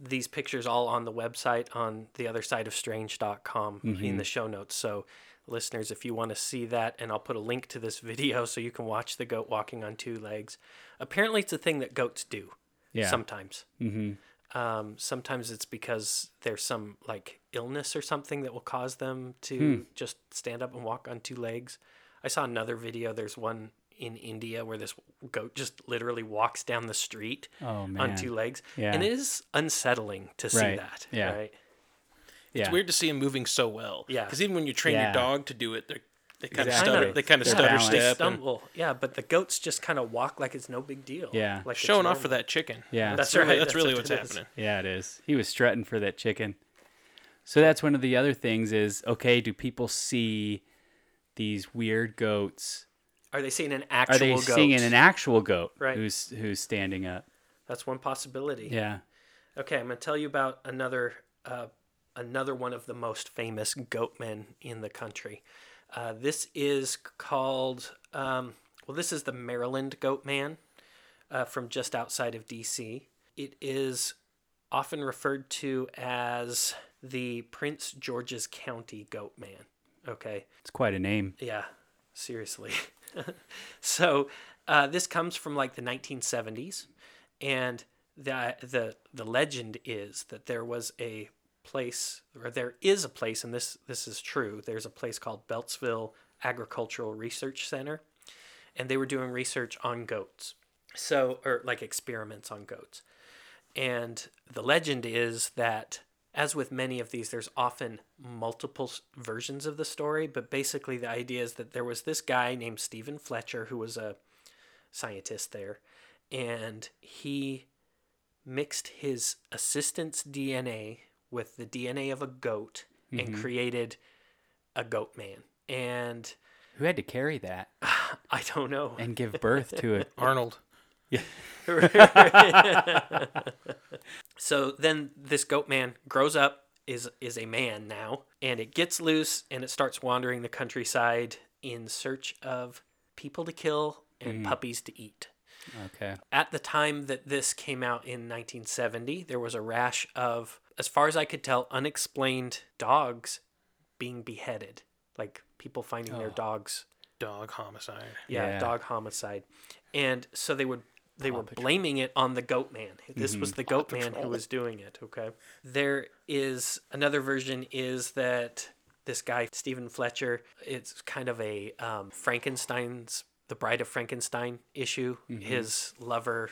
these pictures all on the website on the other side of strange.com in the show notes. So, listeners, if you want to see that, and I'll put a link to this video so you can watch the goat walking on two legs. Apparently, it's a thing that goats do. Yeah. Sometimes. Mm-hmm. Um, sometimes it's because there's some like illness or something that will cause them to Hmm. just stand up and walk on two legs. I saw another video. There's one in India where this goat just literally walks down the street Oh on two legs. Yeah. And it is unsettling to see Right. that. Yeah. Right. yeah. It's weird to see him moving so well. Yeah. Because even when you train Yeah. your dog to do it, they're, they kind of stutter. They kind of They're stutter balanced. They step. and stumble. Yeah, but the goats just kind of walk like it's no big deal. Yeah. Like showing off for that chicken. Yeah. That's That's really, right, That's that's really what what's it is. happening. Yeah, it is. He was strutting for that chicken. So that's one of the other things is okay, do people see these weird goats? Are they seeing an actual Are they goat? seeing an actual goat Right. who's who's standing up? That's one possibility. Yeah. Okay, I'm gonna tell you about another uh, another one of the most famous goat men in the country. Uh, this is called um, well, this is the Maryland Goatman uh, from just outside of D.C. It is often referred to as the Prince George's County Goat Man. Okay, It's quite a name. yeah, seriously. so uh, this comes from like the 1970s, and the the the legend is that there was a place, or there is a place, and this this is true. There's a place called Beltsville Agricultural Research Center, and they were doing research on goats. So, or like experiments on goats. And the legend is that, as with many of these, there's often multiple versions of the story, but basically the idea is that there was this guy named Stephen Fletcher who was a scientist there, and he mixed his assistant's DNA with the DNA of a goat and mm-hmm. created a goat man. And Who had to carry that I don't know. and give birth to it? Arnold. So then this goat man grows up, is is a man now, and it gets loose and it starts wandering the countryside in search of people to kill and mm. puppies to eat. Okay. At the time that this came out in 1970, there was a rash of, as far as I could tell, unexplained dogs being beheaded. Like people finding their dogs Dog homicide. yeah, Yeah. dog homicide. And so they would they were blaming it on the goat man. This was the goat man who was doing it, okay? There is another version is that this guy Stephen Fletcher, it's kind of a um, Frankenstein's the Bride of Frankenstein issue. His lover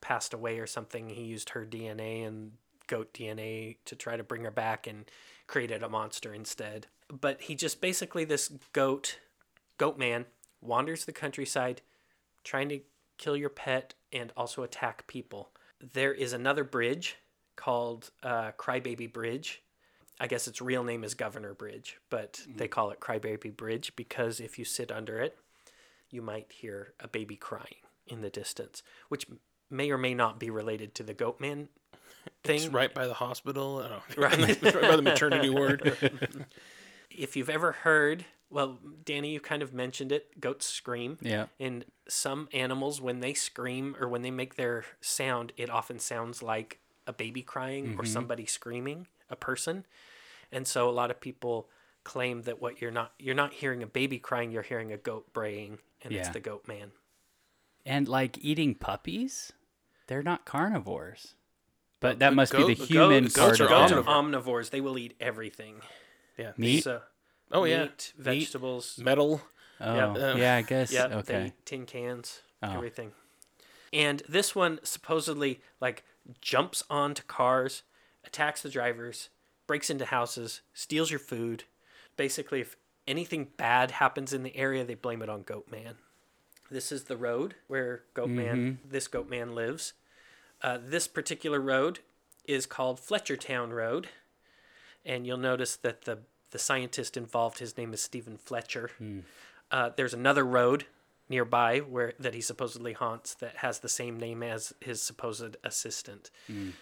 passed away or something. He used her DNA and goat DNA to try to bring her back and created a monster instead. But he just basically this goat goat man wanders the countryside trying to kill your pet and also attack people. There is another bridge called uh, Crybaby Bridge. I guess its real name is Governor Bridge, but they call it Crybaby Bridge because if you sit under it, you might hear a baby crying in the distance, which may or may not be related to the Goatman thing. It's right by the hospital. I. Right. Right by the maternity ward. If you've ever heard, well, Danny, you kind of mentioned it, goats scream. Yeah. And some animals, when they scream or when they make their sound, it often sounds like a baby crying or mm-hmm. somebody screaming, a person. And so a lot of people claim that what you're not you're not hearing a baby crying, you're hearing a goat braying, and it's the goat man. And like eating puppies, they're not carnivores. But that but must be the human goats part are of Goats are omnivores. They will eat everything. Yeah. Meat? So, Oh yeah. meat, vegetables. Metal. Oh, Yeah. Uh, yeah, I guess. Yeah, they okay. eat tin cans, Oh. everything. And this one supposedly like jumps onto cars, attacks the drivers, breaks into houses, steals your food. Basically, if anything bad happens in the area, they blame it on Goat Man. This is the road where Goatman, mm-hmm. this Goat Man lives. Uh, this particular road is called Fletchertown Road, and you'll notice that the the scientist involved, his name is Stephen Fletcher. Uh, there's another road nearby where that he supposedly haunts that has the same name as his supposed assistant.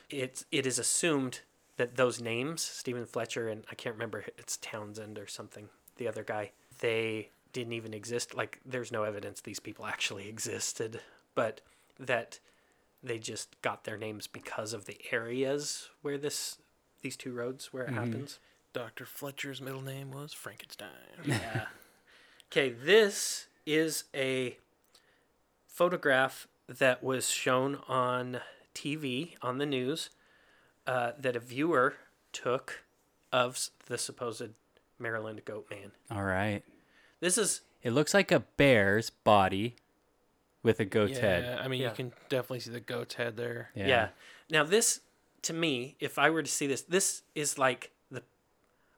It's it is assumed that those names, Stephen Fletcher and I can't remember it's Townsend or something, the other guy, they didn't even exist. Like there's no evidence these people actually existed, but that they just got their names because of the areas where this these two roads where it happens. Dr. Fletcher's middle name was Frankenstein. Yeah. Okay, this is a photograph that was shown on TV on the news uh, that a viewer took of the supposed Maryland goat man. All right. This is It looks like a bear's body with a goat's yeah, head. I mean, Yeah. you can definitely see the goat's head there. yeah. Now this to me, if I were to see this, this is like the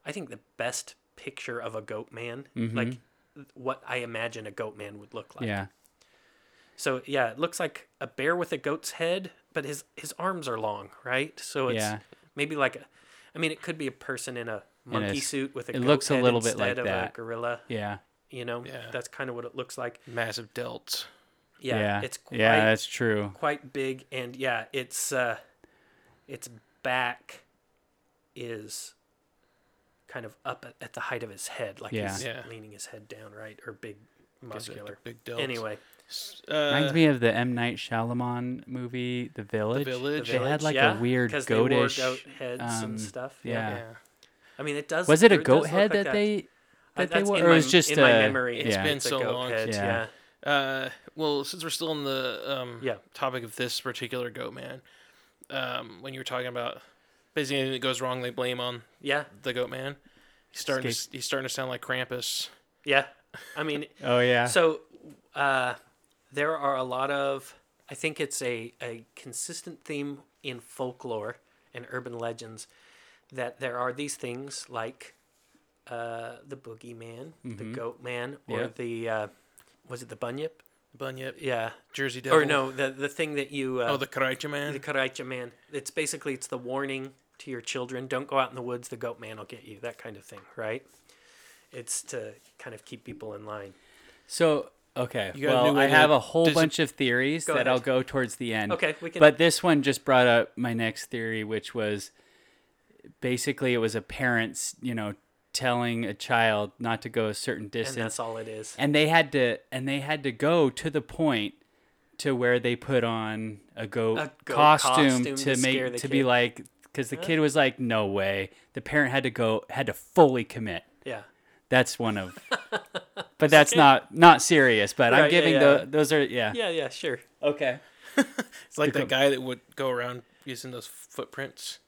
I think the best picture of a goat man, mm-hmm. like what I imagine a goat man would look like. Yeah. So yeah, it looks like a bear with a goat's head, but his his arms are long, right? So it's Yeah. maybe like a, I mean, it could be a person in a In a monkey suit with a. it goat looks a head little bit instead like of that. A gorilla, Yeah. you know. Yeah. That's kind of what it looks like. Massive delts. Yeah, Yeah. it's quite yeah, that's true. quite big, and yeah, it's uh, its back is kind of up at, at the height of his head, like Yeah. he's Yeah. leaning his head down, right, or big, Gives it the muscular. Big delts. Anyway, Uh, Reminds me of the M Night Shyamalan movie, The Village. The Village. They had, village, like, a yeah, weird 'cause they wore goatish, goat heads um, and stuff. yeah. yeah. I mean, it does. Was it a goat look head like that they Uh, that they that's wore, or it was just in my a- memory. It's yeah. been it's so long. head, Yeah. Yeah. Uh, well, since we're still on the um, Yeah. topic of this particular goat man, um, when you were talking about basically anything that goes wrong, they blame on Yeah, the goat man. He's starting. To, Escape. s- he's starting to sound like Krampus. yeah. I mean, Oh yeah. so uh, there are a lot of. I think it's a, a consistent theme in folklore and urban legends that there are these things like uh, the boogeyman, the goat man, or Mm-hmm. The uh, was it the bunyip? Bunyip. Yeah, Jersey Devil. or no, the the thing that you. Uh, Oh, the Karacha man. The Karacha man. It's basically it's the warning to your children: don't go out in the woods. The goat man will get you. That kind of thing, right? It's to kind of keep people in line. So okay, You got a well, I have a whole does it- bunch of theories Go that I'll go towards the end. Okay, we can. But this one just brought up my next theory, which was basically it was a parent's, you know, telling a child not to go a certain and distance, that's all it is. and they had to, and they had to go to the point to where they put on a goat, A goat costume, costume to to make scare the to be like, because the kid was like, no way. The parent had to go, had to fully commit. Yeah. That's one of, but that's not not serious. But I'm Right, yeah, giving yeah. the those are yeah. Yeah. Yeah. Sure. Okay. It's like that guy that would go around using those footprints.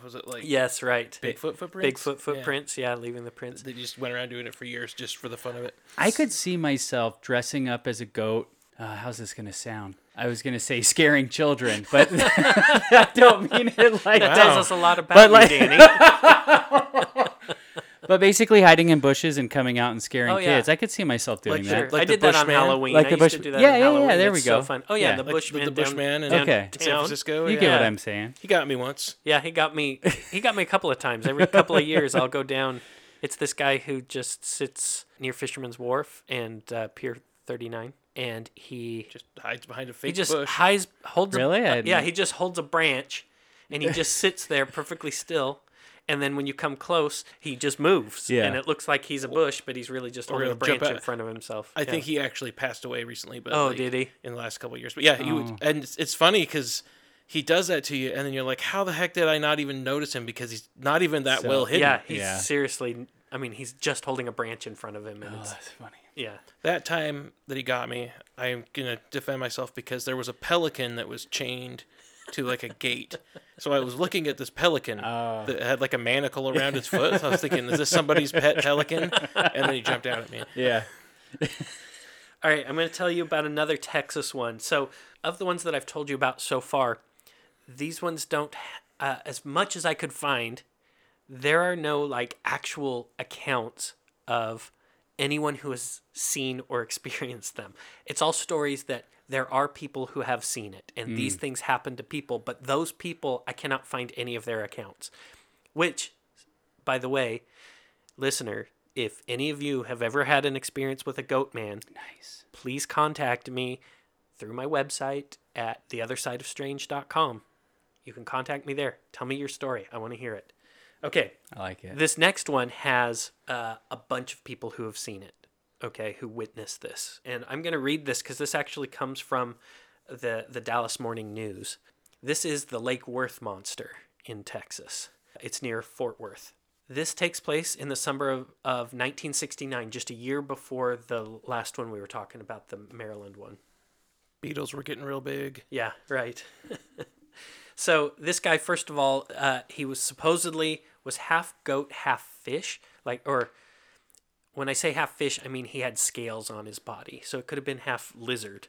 What was it like? Yes. Right. Bigfoot footprints. Bigfoot footprints. Yeah. leaving the prints. They just went around doing it for years just for the fun of it. I could see myself dressing up as a goat. Uh, how's this gonna sound? I was gonna say scaring children, but I don't mean it like That that. tells us a lot about But you, like- Danny. But basically, hiding in bushes and coming out and scaring Oh, yeah. kids. I could see myself doing Like that. Sure. Like I the did that on Bushman? Halloween. Like I the used to do that Yeah, on yeah, yeah, Halloween. there It's we so go. fun. Oh yeah, Yeah. the Like Bushman. the down- Bushman in down Okay. San town. Francisco. You yeah. get what I'm saying? He got me once. Yeah, he got me. He got me a couple of times. Every couple of years, I'll go down. It's this guy who just sits near Fisherman's Wharf and uh, Pier 39, and he Just hides behind a fake he just bush. hides holds. Really? I A, uh, hadn't- yeah, he just holds a branch, and he just sits there perfectly still. And then when you come close, he just moves, Yeah. and it looks like he's a bush, but he's really just holding a branch in front of himself. I Yeah. think he actually passed away recently. But Oh, like, did he? In the last couple of years. But yeah, he would, Oh. and it's, it's funny because he does that to you, and then you're like, how the heck did I not even notice him? Because he's not even that So- well hidden. Yeah, he's Yeah. seriously. I mean, he's just holding a branch in front of him, and Oh, it's that's funny. yeah. That time that he got me, I'm gonna defend myself because there was a pelican that was chained to like a gate. So I was looking at this pelican Oh. that had like a manacle around its foot. So I was thinking, is this somebody's pet pelican? And then he jumped out at me. Yeah. All right, I'm going to tell you about another Texas one. So, of the ones that I've told you about so far, these ones don't, uh, as much as I could find, there are no like actual accounts of anyone who has seen or experienced them. It's all stories that there are people who have seen it, and these things happen to people, but those people, I cannot find any of their accounts, which by the way, listener, if any of you have ever had an experience with a goat man, Nice. please contact me through my website at theothersideofstrange.com. You can contact me there. Tell me your story. I want to hear it. Okay, I like it. this next one has uh, a bunch of people who have seen it, okay, who witnessed this. And I'm going to read this because this actually comes from the, the Dallas Morning News. This is the Lake Worth monster in Texas. It's near Fort Worth. This takes place in the summer of, of 1969, just a year before the last one we were talking about, the Maryland one. Beatles were getting real big. Yeah, right. so this guy, first of all, uh, he was supposedly was half goat, half fish. Like, or when I say half fish, I mean he had scales on his body, so it could have been half lizard,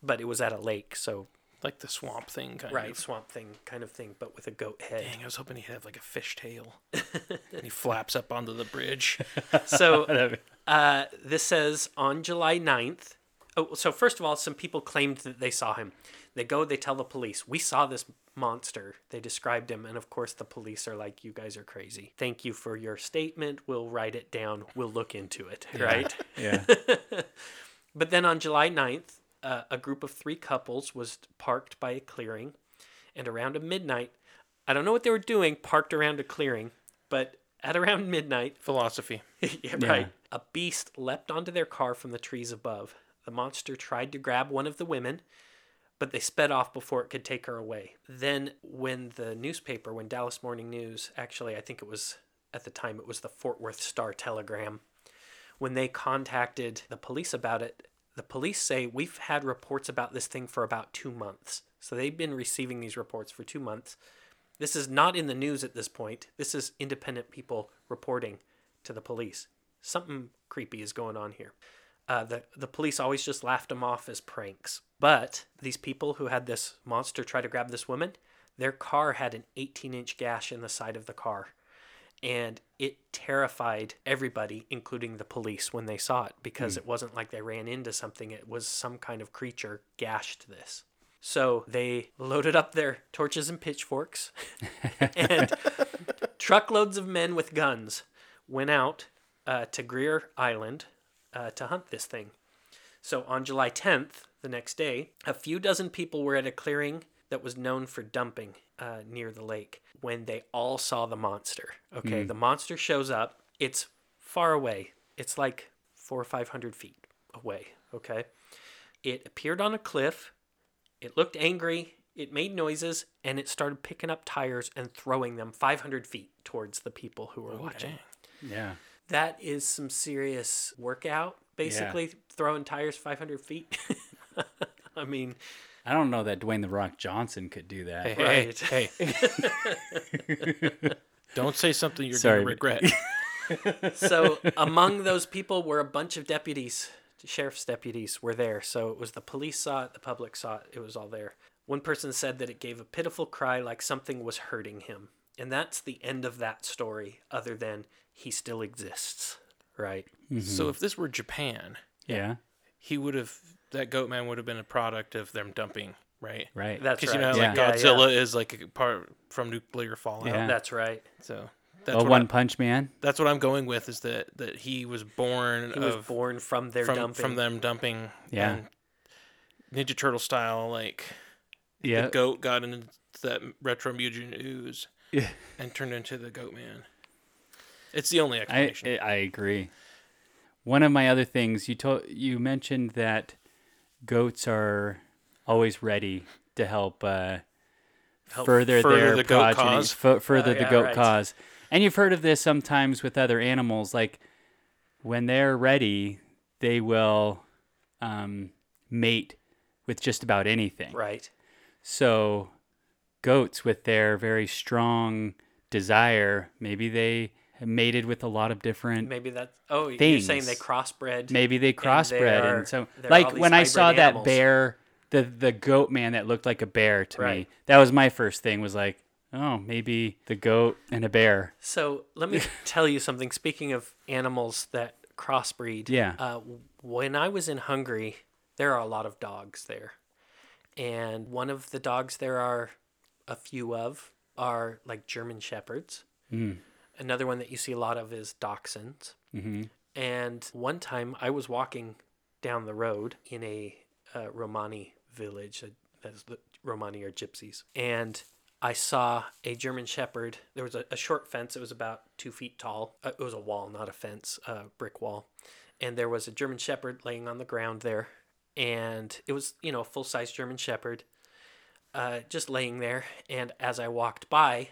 but it was at a lake, so Like the swamp thing kind right of. swamp thing kind of thing, but with a goat head. Dang, I was hoping he'd have like a fish tail. and he flaps up onto the bridge. So uh, this says on July 9th. Oh, so first of all, some people claimed that they saw him. They go, they tell the police, we saw this monster. They described him, and of course, the police are like, you guys are crazy. Thank you for your statement. We'll write it down. We'll look into it, right? yeah. But then on July 9th, uh, a group of three couples was parked by a clearing, and around midnight, I don't know what they were doing, parked around a clearing, but at around midnight, Philosophy. yeah, right. A beast leapt onto their car from the trees above. The monster tried to grab one of the women, but they sped off before it could take her away. Then, when the newspaper, when Dallas Morning News, actually, I think it was at the time, it was the Fort Worth Star Telegram, when they contacted the police about it, the police say we've had reports about this thing for about two months. So they've been receiving these reports for two months. This is not in the news at this point. This is independent people reporting to the police. Something creepy is going on here. Uh, the the police always just laughed them off as pranks. But these people who had this monster try to grab this woman, their car had an 18 inch gash in the side of the car, and it terrified everybody, including the police, when they saw it because it wasn't like they ran into something. It was some kind of creature gashed this. So they loaded up their torches and pitchforks, and truckloads of men with guns went out uh, to Greer Island uh, to hunt this thing. So on July 10th, the next day, a few dozen people were at a clearing that was known for dumping uh, near the lake when they all saw the monster. Okay, the monster shows up. It's far away. It's like four or five hundred feet away. Okay, it appeared on a cliff. It looked angry. It made noises and it started picking up tires and throwing them 500 feet towards the people who were watching. Dang. Yeah. That is some serious workout, basically, throwing tires 500 feet. I mean, I don't know that Dwayne the Rock Johnson could do that. Hey, hey, Right. hey, hey. Don't say something you're Sorry, going to but- regret. so among those people were a bunch of deputies, sheriff's deputies were there. So it was the police saw it, the public saw it, it was all there. One person said that it gave a pitiful cry like something was hurting him. And that's the end of that story, other than he still exists, right? So mm-hmm. if this were Japan, Yeah. he would have that goat man would have been a product of them dumping, right? Right. That's Because right. you know, like Yeah, Godzilla is like a part from nuclear fallout. Yeah. That's right. So that's well, what One I, Punch Man. that's what I'm going with is that that he was born He was of born from their from dumping. from them dumping. Yeah. and Ninja Turtle style, like Yeah. the goat got into that retro mutant ooze Yeah. and turned into the goat man. It's the only I explanation. I agree. One of my other things you told you mentioned that goats are always ready to help, uh, Help further, further their the goat progeny, cause. fu- further Oh, the yeah, goat right. cause. And you've heard of this sometimes with other animals. Like when they're ready, they will um, mate with just about anything. right. So, goats, with their very strong desire, maybe they mated with a lot of different. Maybe that's. Oh, you're saying they crossbred. Maybe they crossbred, are- and so like when I saw hybrid that bear, the the goat man that looked like a bear to me, that was my first thing. Was like, oh, maybe the goat and a bear. So let me tell you something. Speaking of animals that crossbreed, Yeah. Uh, when I was in Hungary, there are a lot of dogs there, and one of the dogs there are a few of are like German shepherds. Mm. Another one that you see a lot of is dachshunds. Mm-hmm. And one time I was walking down the road in a uh, Romani village. Uh, that's the Romani are gypsies. And I saw a German Shepherd. There was a, a short fence. It was about two feet tall. Uh, it was a wall, not a fence, a brick wall. And there was a German Shepherd laying on the ground there. And it was, you know, a full size German Shepherd uh, just laying there. And as I walked by,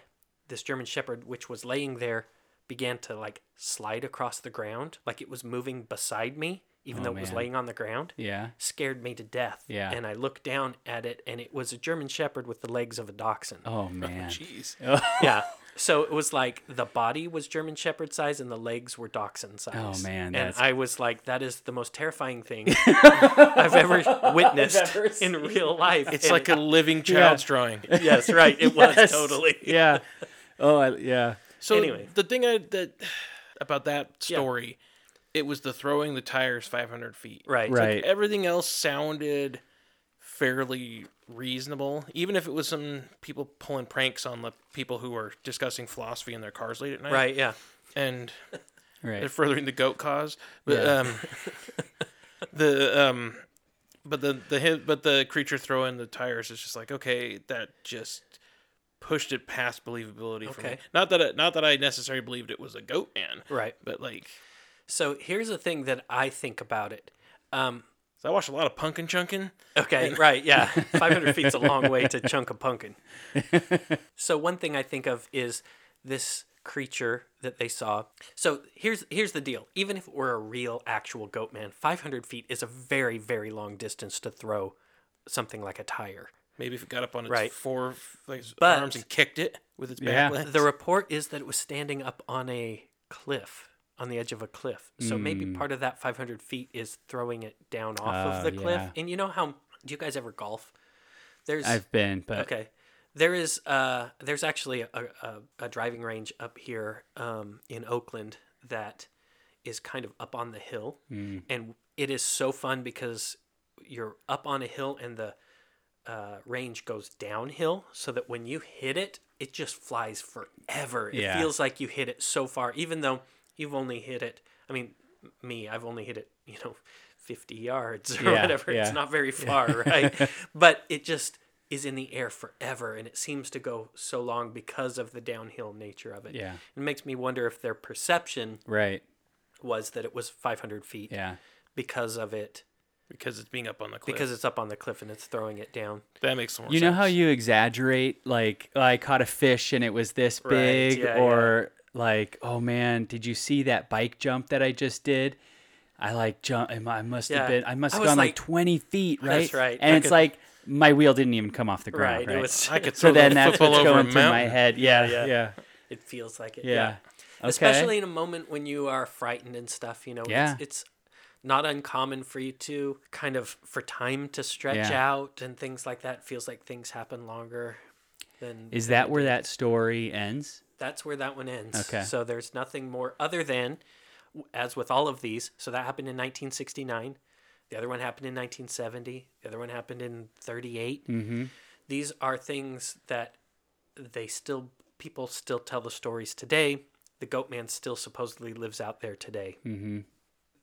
this German Shepherd, which was laying there, began to like slide across the ground, like it was moving beside me, even Oh, though it was laying on the ground. Yeah. Scared me to death. Yeah. And I looked down at it, and it was a German Shepherd with the legs of a dachshund. Oh man. Jeez. Yeah. So it was like the body was German Shepherd size and the legs were dachshund size. Oh, man, And that's- I was like, that is the most terrifying thing I've ever witnessed ever in real life. It's And like a living child's drawing. yes, right. It was totally. Yeah. Oh I, yeah. So Anyway. the thing I, that about that Yeah. story, it was the throwing the tires 500 feet. Right. Right. Everything else sounded fairly reasonable, even if it was some people pulling pranks on the people who were discussing philosophy in their cars late at night, Right. Yeah. And Right. furthering the goat cause. But Yeah. um, the um, but the the but the creature throwing the tires is just like okay, that just pushed it past believability for me. Okay. Not that it, not that I necessarily believed it was a goat man, Right. but like So here's the thing that I think about it. Um, so I watched a lot of punkin chunkin. Okay, right, yeah. 500 feet's a long way to chunk a punkin'. so one thing I think of is this creature that they saw. So here's here's the deal. Even if it were a real actual goat man, 500 feet is a very very long distance to throw something like a tire. Maybe if it got up on its Right. four like, But- arms and kicked it with its Yeah. back legs. The report is that it was standing up on a cliff, on the edge of a cliff. So maybe part of that 500 feet is throwing it down off Oh, of the cliff. yeah. And you know how? Do you guys ever golf? There's I've been, but Okay. There is uh there's actually a, a, a driving range up here um in Oakland that is kind of up on the hill and it is so fun because you're up on a hill and the uh, range goes downhill so that when you hit it it just flies forever it Yeah. feels like you hit it so far even though you've only hit it i mean me i've only hit it you know 50 yards or Yeah, whatever yeah. it's not very far right but it just is in the air forever and it seems to go so long because of the downhill nature of it yeah. it makes me wonder if their perception Right. was that it was 500 feet Yeah. because of it because it's being up on the cliff. because it's up on the cliff and it's throwing it down that makes more sense. You sense. know how you exaggerate like oh, I caught a fish and it was this Right, big yeah, or like oh man, did you see that bike jump that I just did? I like jump I must Yeah. have been I must have was gone like, like- 20 feet, right? That's right. And I it's could- like my wheel didn't even come off the ground, right, right? it was I could so then that's what's going a through my head. Yeah, Yeah. yeah. it feels like it Yeah. yeah, Okay. especially in a moment when you are frightened and stuff you know Yeah. it's, it's not uncommon for you to kind of for time to stretch Yeah. out and things like that feels like things happen longer than Is that where that story ends? that's where that one ends Okay. so there's nothing more other than as with all of these so that happened in 1969 the other one happened in 1970 the other one happened in 38 Mm-hmm. these are things that they still people still tell the stories today the goat man still supposedly lives out there today Mm-hmm.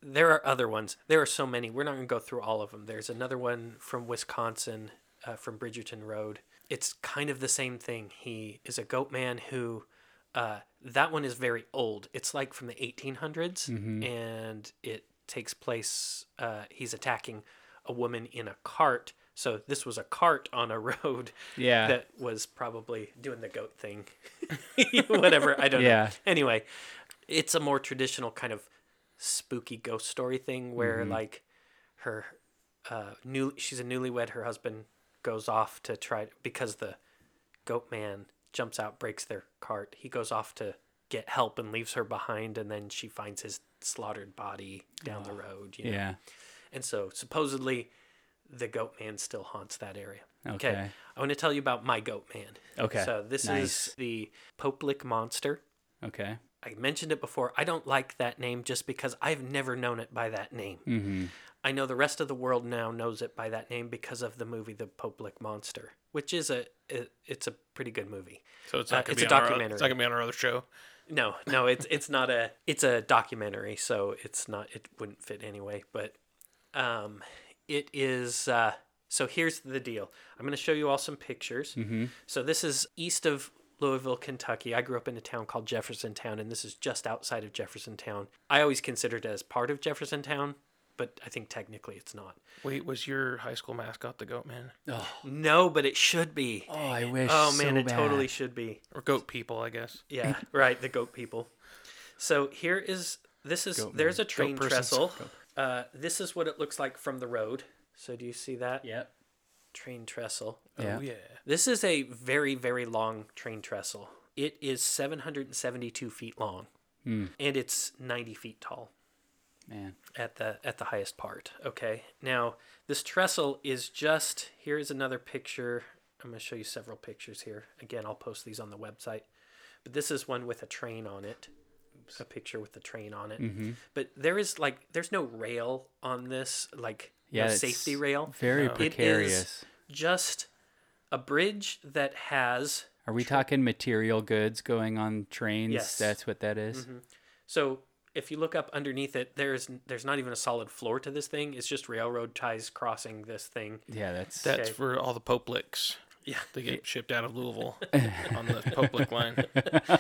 There are other ones. There are so many. We're not going to go through all of them. There's another one from wisconsin uh, from bridgerton road. It's kind of the same thing. He is a goat man who uh, that one is very old. It's like from the 1800s and it takes place uh, he's attacking a woman in a cart. So this was a cart on a road Yeah. that was probably doing the goat thing. Whatever. I don't Yeah. know anyway it's a more traditional kind of spooky ghost story thing where Mm-hmm. like her uh new she's a newlywed her husband goes off to try because the goat man jumps out breaks their cart he goes off to get help and leaves her behind and then she finds his slaughtered body down the road you know? yeah. and so supposedly the goat man still haunts that area Okay. i want to tell you about my goat man Okay. so this Nice. is the Pope Lick monster Okay. I mentioned it before. I don't like that name just because I've never known it by that name. Mm-hmm. I know the rest of the world now knows it by that name because of the movie The Pope Lick Monster. which is a it, it's a pretty good movie. So it's Uh, not gonna it's be a on our- documentary. it's not gonna be on our other show. No, no, it's it's not a it's a documentary, so it's not it wouldn't fit anyway. But um, it is. Uh, so here's the deal. I'm going to show you all some pictures. Mm-hmm. So this is east of Louisville, Kentucky. I grew up in a town called Jeffersontown, and this is just outside of Jeffersontown. I always considered it as part of Jeffersontown, but I think technically it's not. Wait, was your high school mascot the goat man Oh, No, but it should be. oh, I wish. Oh man, so it totally should be. or goat people? I guess. Yeah, right. The goat people. So here is this is Goat there's man. a train persons. trestle. Uh, this is what it looks like from the road. So do you see that Yep. Train trestle? Yeah. Oh yeah. This is a very very long train trestle. It is 772 feet long, Hmm. and it's 90 feet tall Man. at the at the highest part. Okay. Now this trestle is just here is another picture. I'm going to show you several pictures here. Again, I'll post these on the website. But this is one with a train on it. A picture with the train on it. Mm-hmm. But there is like there's no rail on this, like Yeah. no safety rail. Very No. It is- precarious. Just a bridge that has Are we talking material goods going on trains? Yes. That's what that is? Mhm. So if you look up underneath it, there's there's not even a solid floor to this thing. It's just railroad ties crossing this thing. Yeah, that's That's Okay. for all the Pope licks. Yeah. They get shipped out of Louisville on the Pope lick line.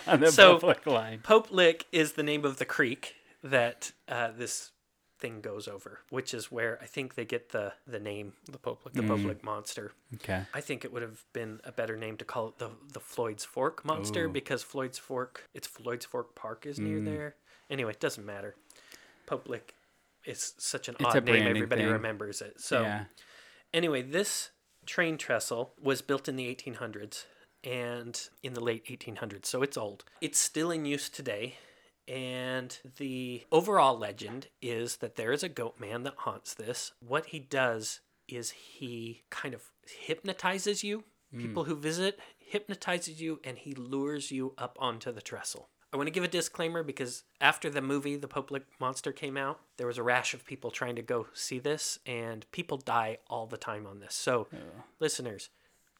on the So- Pope Lick line. Pope Lick is the name of the creek that uh, this thing goes over, which is where I think they get the the name, The Pope Lick the Pope Lick monster. Okay. I think it would have been a better name to call it the the Floyd's Fork monster Ooh. because Floyd's Fork, it's Floyd's Fork Park is near Mm. there. Anyway, it doesn't matter. Pope Lick is such an It's odd name; everybody thing. remembers it. So yeah. anyway, this train trestle was built in the 1800s and in the late 1800s, so it's old. It's still in use today. And the overall legend is that there is a goat man that haunts this. What he does is he kind of hypnotizes you, people hmm. who visit, hypnotizes you, and he lures you up onto the trestle. I want to give a disclaimer because after the movie The Pope Lick Monster came out, there was a rash of people trying to go see this, and people die all the time on this. So, listeners,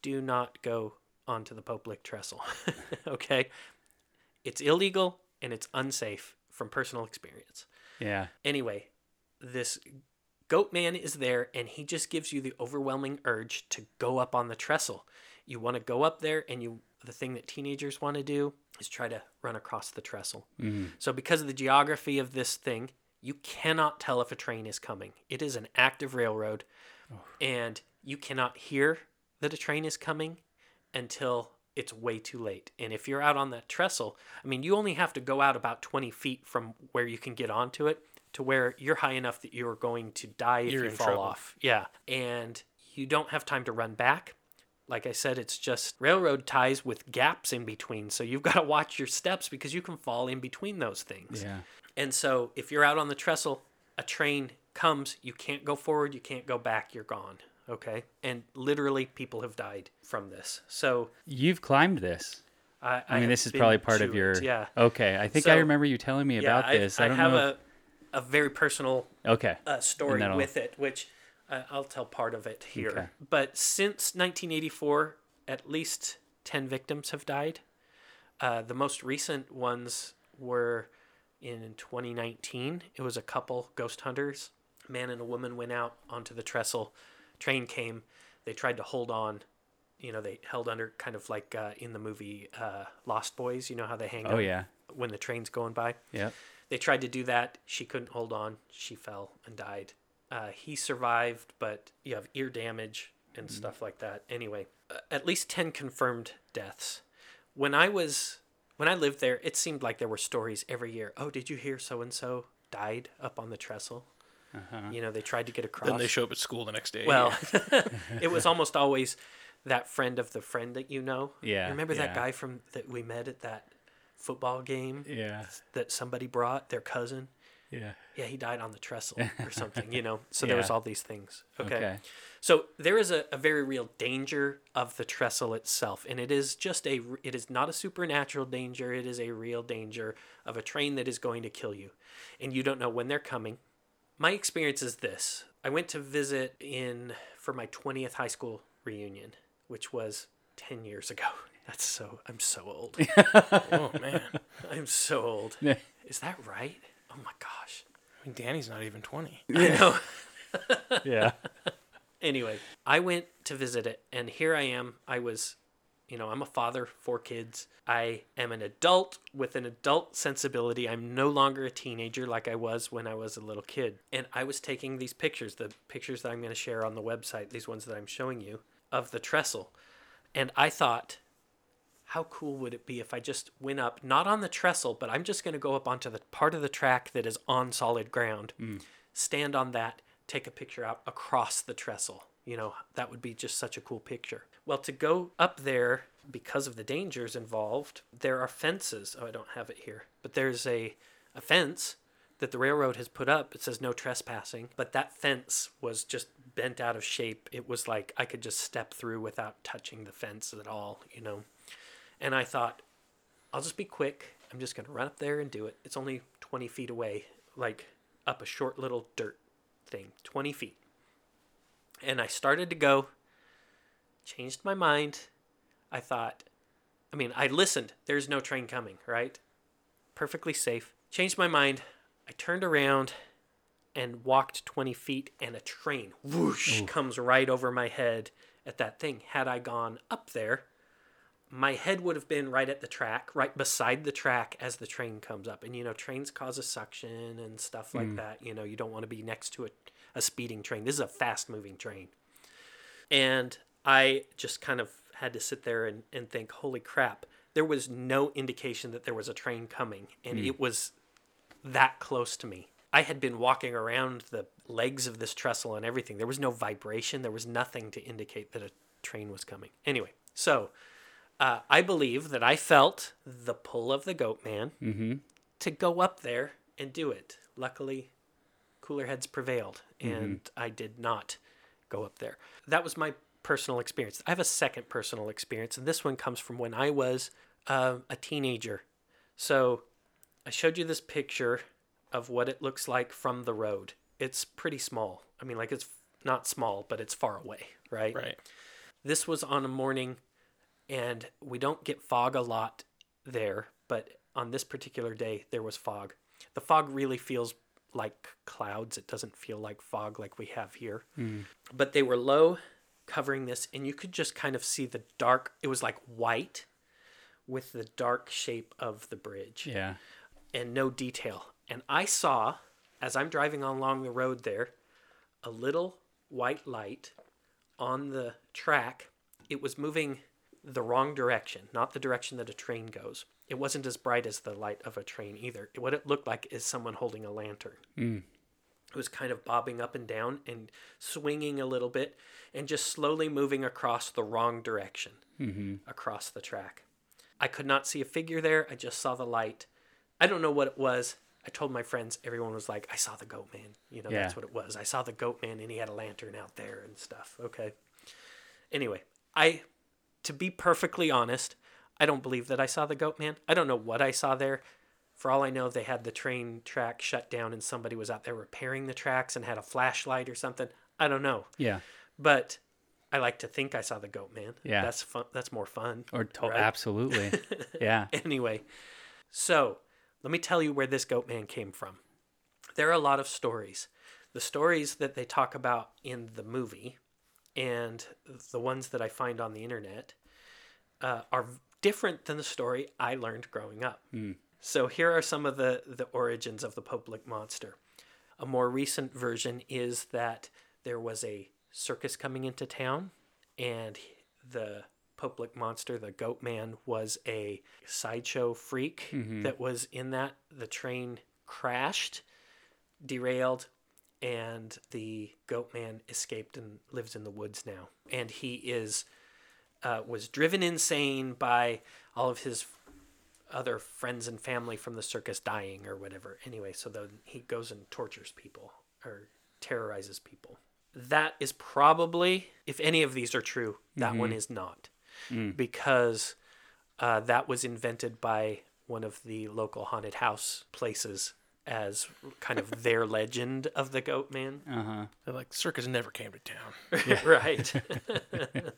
do not go onto the Pope Lick trestle. okay? It's illegal and it's unsafe from personal experience. Yeah. Anyway, this goat man is there and he just gives you the overwhelming urge to go up on the trestle. You want to go up there and you the thing that teenagers want to do is try to run across the trestle. Mhm. So because of the geography of this thing, you cannot tell if a train is coming. It is an active railroad and you cannot hear that a train is coming until it's way too late. And if you're out on that trestle, I mean, you only have to go out about 20 feet from where you can get onto it to where you're high enough that you're going to die if You're you fall trouble. off. Yeah. And you don't have time to run back. Like I said, it's just railroad ties with gaps in between. So you've got to watch your steps because you can fall in between those things. Yeah. And so if you're out on the trestle, a train comes, you can't go forward, you can't go back, you're gone. Okay? And literally people have died from this. So You've climbed this. I I, mean, have this is been probably part to of your. it, Yeah. Okay. I think I So- remember you telling me about I, this. I, I, don't have know. if- a, a very personal okay. uh, story that'll- with it, which uh, I'll tell part of it here. Okay. But since 1984, at least 10 victims have died. Uh, the most recent ones were in 2019. It was a couple ghost hunters. A man and a woman went out onto the trestle. Train came. They tried to hold on. You know, they held under kind of like uh, in the movie uh, Lost Boys. You know how they hang Oh yeah. when the train's going by. Yeah. They tried to do that. She couldn't hold on. She fell and died. Uh, he survived, but you have ear damage and stuff like that. Anyway, uh, at least 10 confirmed deaths. When I was when I lived there, it seemed like there were stories every year. Oh, did you hear so and so died up on the trestle? Uh-huh. You know, they tried to get across. Then they show up at school the next day. well, it was almost always that friend of the friend that you know. Yeah, Remember that guy from that we met at that football game Yeah. that somebody brought, their cousin? Yeah. yeah, he died on the trestle or something, you know. So there was all these things. Okay. Okay. So there is a, a very real danger of the trestle itself, and it is just a it is not a supernatural danger. It is a real danger of a train that is going to kill you, and you don't know when they're coming. My experience is this: I went to visit in for my twentieth high school reunion which was 10 years ago. That's so, I'm so old. Oh man, I'm so old. Yeah. Is that right? Oh my gosh. I mean, Danny's not even twenty. I know. Yeah. anyway, I went to visit it, and here I am. I was, you know, I'm a father, four kids. I am an adult with an adult sensibility. I'm no longer a teenager like I was when I was a little kid. And I was taking these pictures, the pictures that I'm going to share on the website, these ones that I'm showing you, of the trestle. And I thought, how cool would it be if I just went up, not on the trestle, but I'm just going to go up onto the part of the track that is on solid ground, mm. stand on that, take a picture out across the trestle. You know, that would be just such a cool picture. Well, to go up there, because of the dangers involved, there are fences. Oh, I don't have it here, but there's a, a fence that the railroad has put up. It says no trespassing, but that fence was just bent out of shape. It was like I could just step through without touching the fence at all, you know. And I thought, I'll just be quick. I'm just going to run up there and do it. It's only 20 feet away, like up a short little dirt thing, 20 feet. And I started to go, changed my mind. I thought, I mean, I listened. There's no train coming, right? Perfectly safe. Changed my mind. I turned around and walked 20 feet, and a train whoosh comes right over my head at that thing. Had I gone up there, my head would have been right at the track, right beside the track as the train comes up. And you know, trains cause a suction and stuff like hmm. that. You know, you don't want to be next to a, a speeding train. This is a fast moving train. And I just kind of had to sit there and, and think, holy crap, there was no indication that there was a train coming. And it was that close to me. I had been walking around the legs of this trestle and everything. There was no vibration. There was nothing to indicate that a train was coming. Anyway, so uh, I believe that I felt the pull of the goat man Mm-hmm. to go up there and do it. Luckily, cooler heads prevailed, and I did not go up there. That was my personal experience. I have a second personal experience, and this one comes from when I was uh, a teenager. So I showed you this picture of what it looks like from the road. It's pretty small. I mean, like it's not small, but it's far away, right? Right. This was on a morning, and we don't get fog a lot there, but on this particular day, there was fog. The fog really feels like clouds. It doesn't feel like fog like we have here. Hmm. But they were low, covering this, and you could just kind of see the dark. It was like white with the dark shape of the bridge Yeah. and no detail. And I saw, as I'm driving along the road there, a little white light on the track. It was moving the wrong direction, not the direction that a train goes. It wasn't as bright as the light of a train either. What it looked like is someone holding a lantern. Hmm. It was kind of bobbing up and down and swinging a little bit and just slowly moving across the wrong direction mm-hmm. across the track. I could not see a figure there. I just saw the light. I don't know what it was. I told my friends, everyone was like, I saw the goat man. You know, Yeah. that's what it was. I saw the goat man and he had a lantern out there and stuff. Okay. Anyway, I, to be perfectly honest, I don't believe that I saw the goat man. I don't know what I saw there. For all I know, they had the train track shut down and somebody was out there repairing the tracks and had a flashlight or something. I don't know. Yeah. But I like to think I saw the goat man. Yeah. That's fun. That's more fun. Or to- Right. absolutely. yeah. Anyway, so let me tell you where this goat man came from. There are a lot of stories. The stories that they talk about in the movie and the ones that I find on the internet uh, are different than the story I learned growing up. Hmm. So here are some of the, the origins of the Pope Lick monster. A more recent version is that there was a circus coming into town, and the Pope Lick monster, the goat man, was a sideshow freak mm-hmm. that was in that. The train crashed, derailed, and the goat man escaped and lives in the woods now. And he is uh, was driven insane by all of his other friends and family from the circus dying or whatever. Anyway, so then he goes and tortures people or terrorizes people. That is probably, if any of these are true, that one is not. Because uh, that was invented by one of the local haunted house places as kind of their legend of the goat man. Uh huh. They're like circus never came to town. right.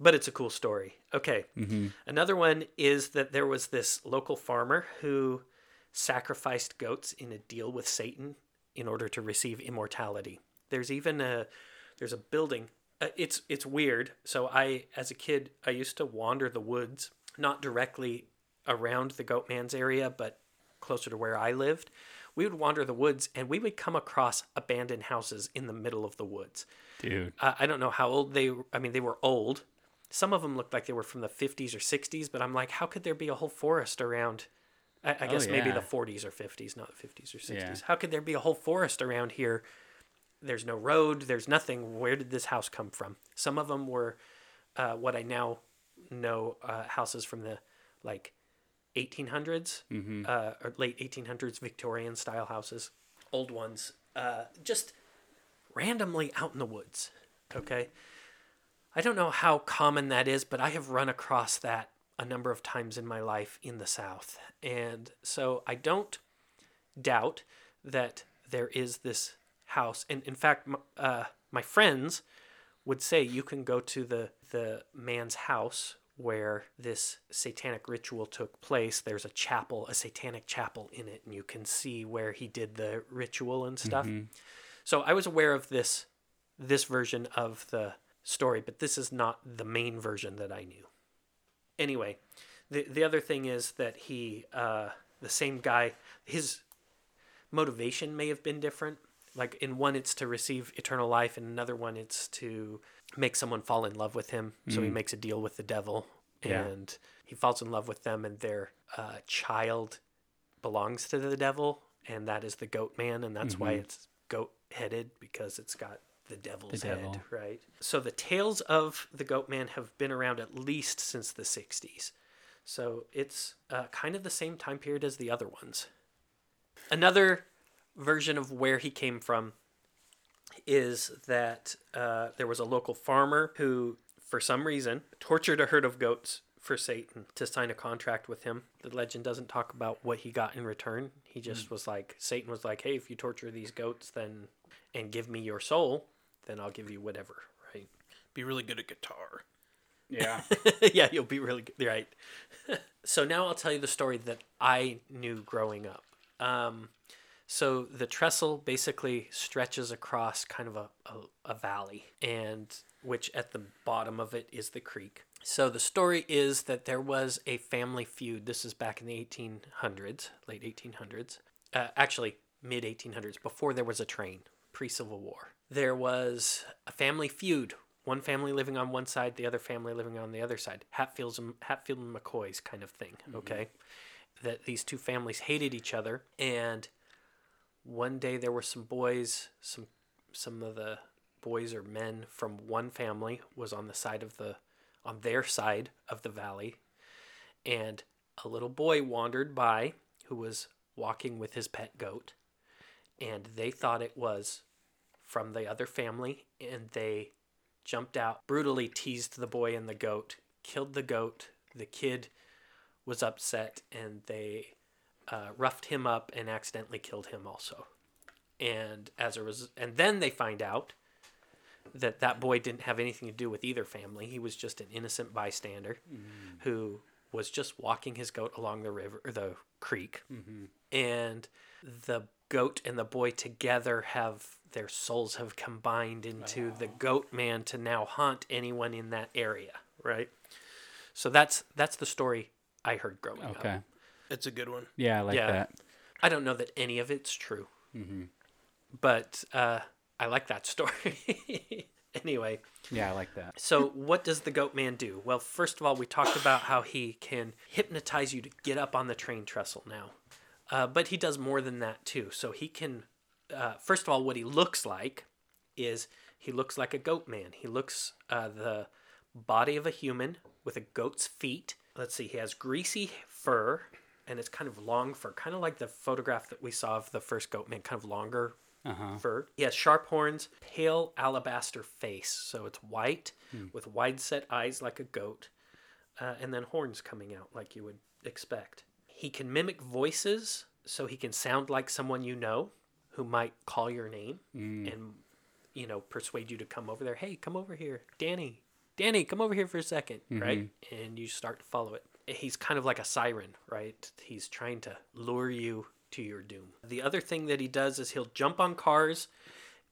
but it's a cool story. Okay. Mm-hmm. Another one is that there was this local farmer who sacrificed goats in a deal with Satan in order to receive immortality. There's even a there's a building. Uh, it's it's weird. So I as a kid I used to wander the woods, not directly around the Goatman's area, but closer to where I lived. We would wander the woods and we would come across abandoned houses in the middle of the woods. Dude. Uh, I don't know how old they. I mean, they were old. Some of them looked like they were from the 50s or 60s, but I'm like, how could there be a whole forest around? I, I Oh, guess maybe the 40s or 50s, not the 50s or 60s. Yeah. How could there be a whole forest around here? There's no road. There's nothing. Where did this house come from? Some of them were uh, what I now know uh, houses from the like 1800s Mm-hmm. uh, or late 1800s Victorian style houses, old ones, uh, just randomly out in the woods. Okay. I don't know how common that is, but I have run across that a number of times in my life in the South. And so I don't doubt that there is this house. And in fact, uh, my friends would say you can go to the, the man's house where this satanic ritual took place. There's a chapel, a satanic chapel in it, and you can see where he did the ritual and stuff. So I was aware of this this version of the story, but this is not the main version that I knew. Anyway, the the other thing is that he uh, the same guy his motivation may have been different. Like in one it's to receive eternal life, and another one it's to make someone fall in love with him. So he makes a deal with the devil Yeah. and he falls in love with them and their uh, child belongs to the devil and that is the goat man and that's why it's goat headed because it's got the devil's devil. head right so the tales of the goat man have been around at least since the 60s so it's uh, kind of the same time period as the other ones another version of where he came from is that uh, there was a local farmer who, for some reason, tortured a herd of goats for Satan to sign a contract with him. The legend doesn't talk about what he got in return. He just was like, Satan was like, hey, if you torture these goats, then and give me your soul, then I'll give you whatever, right? Be really good at guitar. Yeah. yeah, you'll be really good. Right. so now I'll tell you the story that I knew growing up. Um, so the trestle basically stretches across kind of a, a, a valley, and which at the bottom of it is the creek. So the story is that there was a family feud. This is back in the 1800s, late 1800s. Uh, actually, mid 1800s, before there was a train, pre Civil War. There was a family feud. One family living on one side, the other family living on the other side. Hatfields and Hatfield and McCoy's kind of thing. Mm-hmm. Okay, that these two families hated each other, and one day there were some boys, some some of the boys or men from one family was on the side of the on their side of the valley, and a little boy wandered by who was walking with his pet goat, and they thought it was from the other family, and they jumped out, brutally teased the boy and the goat, killed the goat. The kid was upset, and they uh, roughed him up and accidentally killed him also. And as a res- and then they find out that that boy didn't have anything to do with either family. He was just an innocent bystander who was just walking his goat along the river or the creek. And the goat and the boy together have their souls have combined into the goat man to now haunt anyone in that area, right? So that's that's the story I heard growing up. Okay. It's a good one. Yeah, I like Yeah. that. I don't know that any of it's true, but uh, I like that story. anyway, Yeah, I like that. so what does the goat man do? Well, first of all, we talked about how he can hypnotize you to get up on the train trestle now, uh, but he does more than that too. So he can, uh, first of all, what he looks like is he looks like a goat man. He looks uh, the body of a human with a goat's feet. Let's see, he has greasy fur and it's kind of long fur, kind of like the photograph that we saw of the first goat man, kind of longer fur. He has sharp horns, pale alabaster face, so it's white with wide set eyes like a goat, uh, and then horns coming out like you would expect. He can mimic voices, so he can sound like someone you know who might call your name and you know persuade you to come over there. Hey, come over here, Danny. Danny, come over here for a 2nd right? And you start to follow it. He's kind of like a siren, right? He's trying to lure you to your doom. The other thing that he does is he'll jump on cars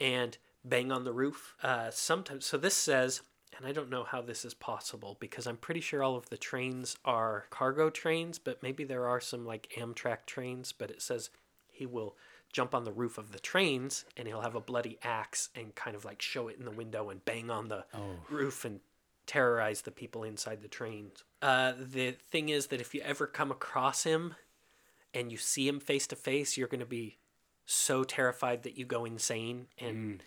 and bang on the roof. Uh, sometimes, so this says, and I don't know how this is possible because I'm pretty sure all of the trains are cargo trains, but maybe there are some like Amtrak trains. But it says he will jump on the roof of the trains and he'll have a bloody axe and kind of like show it in the window and bang on the roof and terrorize the people inside the trains. Uh, the thing is that if you ever come across him and you see him face to face, you're going to be so terrified that you go insane and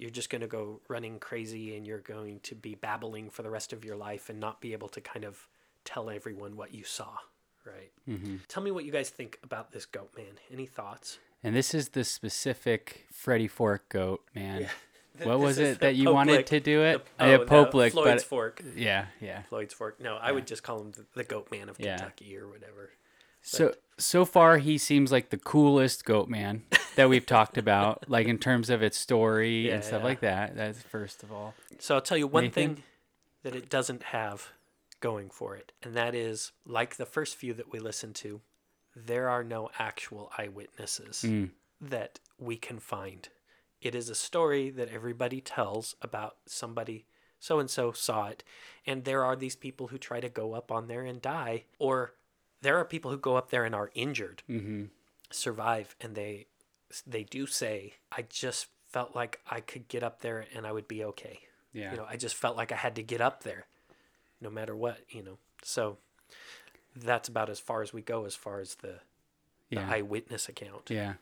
you're just going to go running crazy and you're going to be babbling for the rest of your life and not be able to kind of tell everyone what you saw. Right. Mm-hmm. Tell me what you guys think about this goat man. Any thoughts? And this is the specific Freddy Fork goat, man. yeah. What was it that you wanted to do it? the- yeah, oh, the Floyd's but Fork. yeah, yeah. Floyd's Fork. No, I would just call him the, the goat man of Yeah. Kentucky or whatever. So so far he seems like the coolest goat man that we've talked about, like in terms of its story Yeah, and stuff yeah. like that. That's first of all. So I'll tell you one Nathan? thing that it doesn't have going for it, and that is like the first few that we listened to, there are no actual eyewitnesses hmm. that we can find. It is a story that everybody tells about somebody so and so saw it, and there are these people who try to go up on there and die, or there are people who go up there and are injured, mm-hmm. survive, and they they do say, "I just felt like I could get up there and I would be okay." Yeah. You know, I just felt like I had to get up there, no matter what. You know, so that's about as far as we go as far as the, the eyewitness account. Yeah.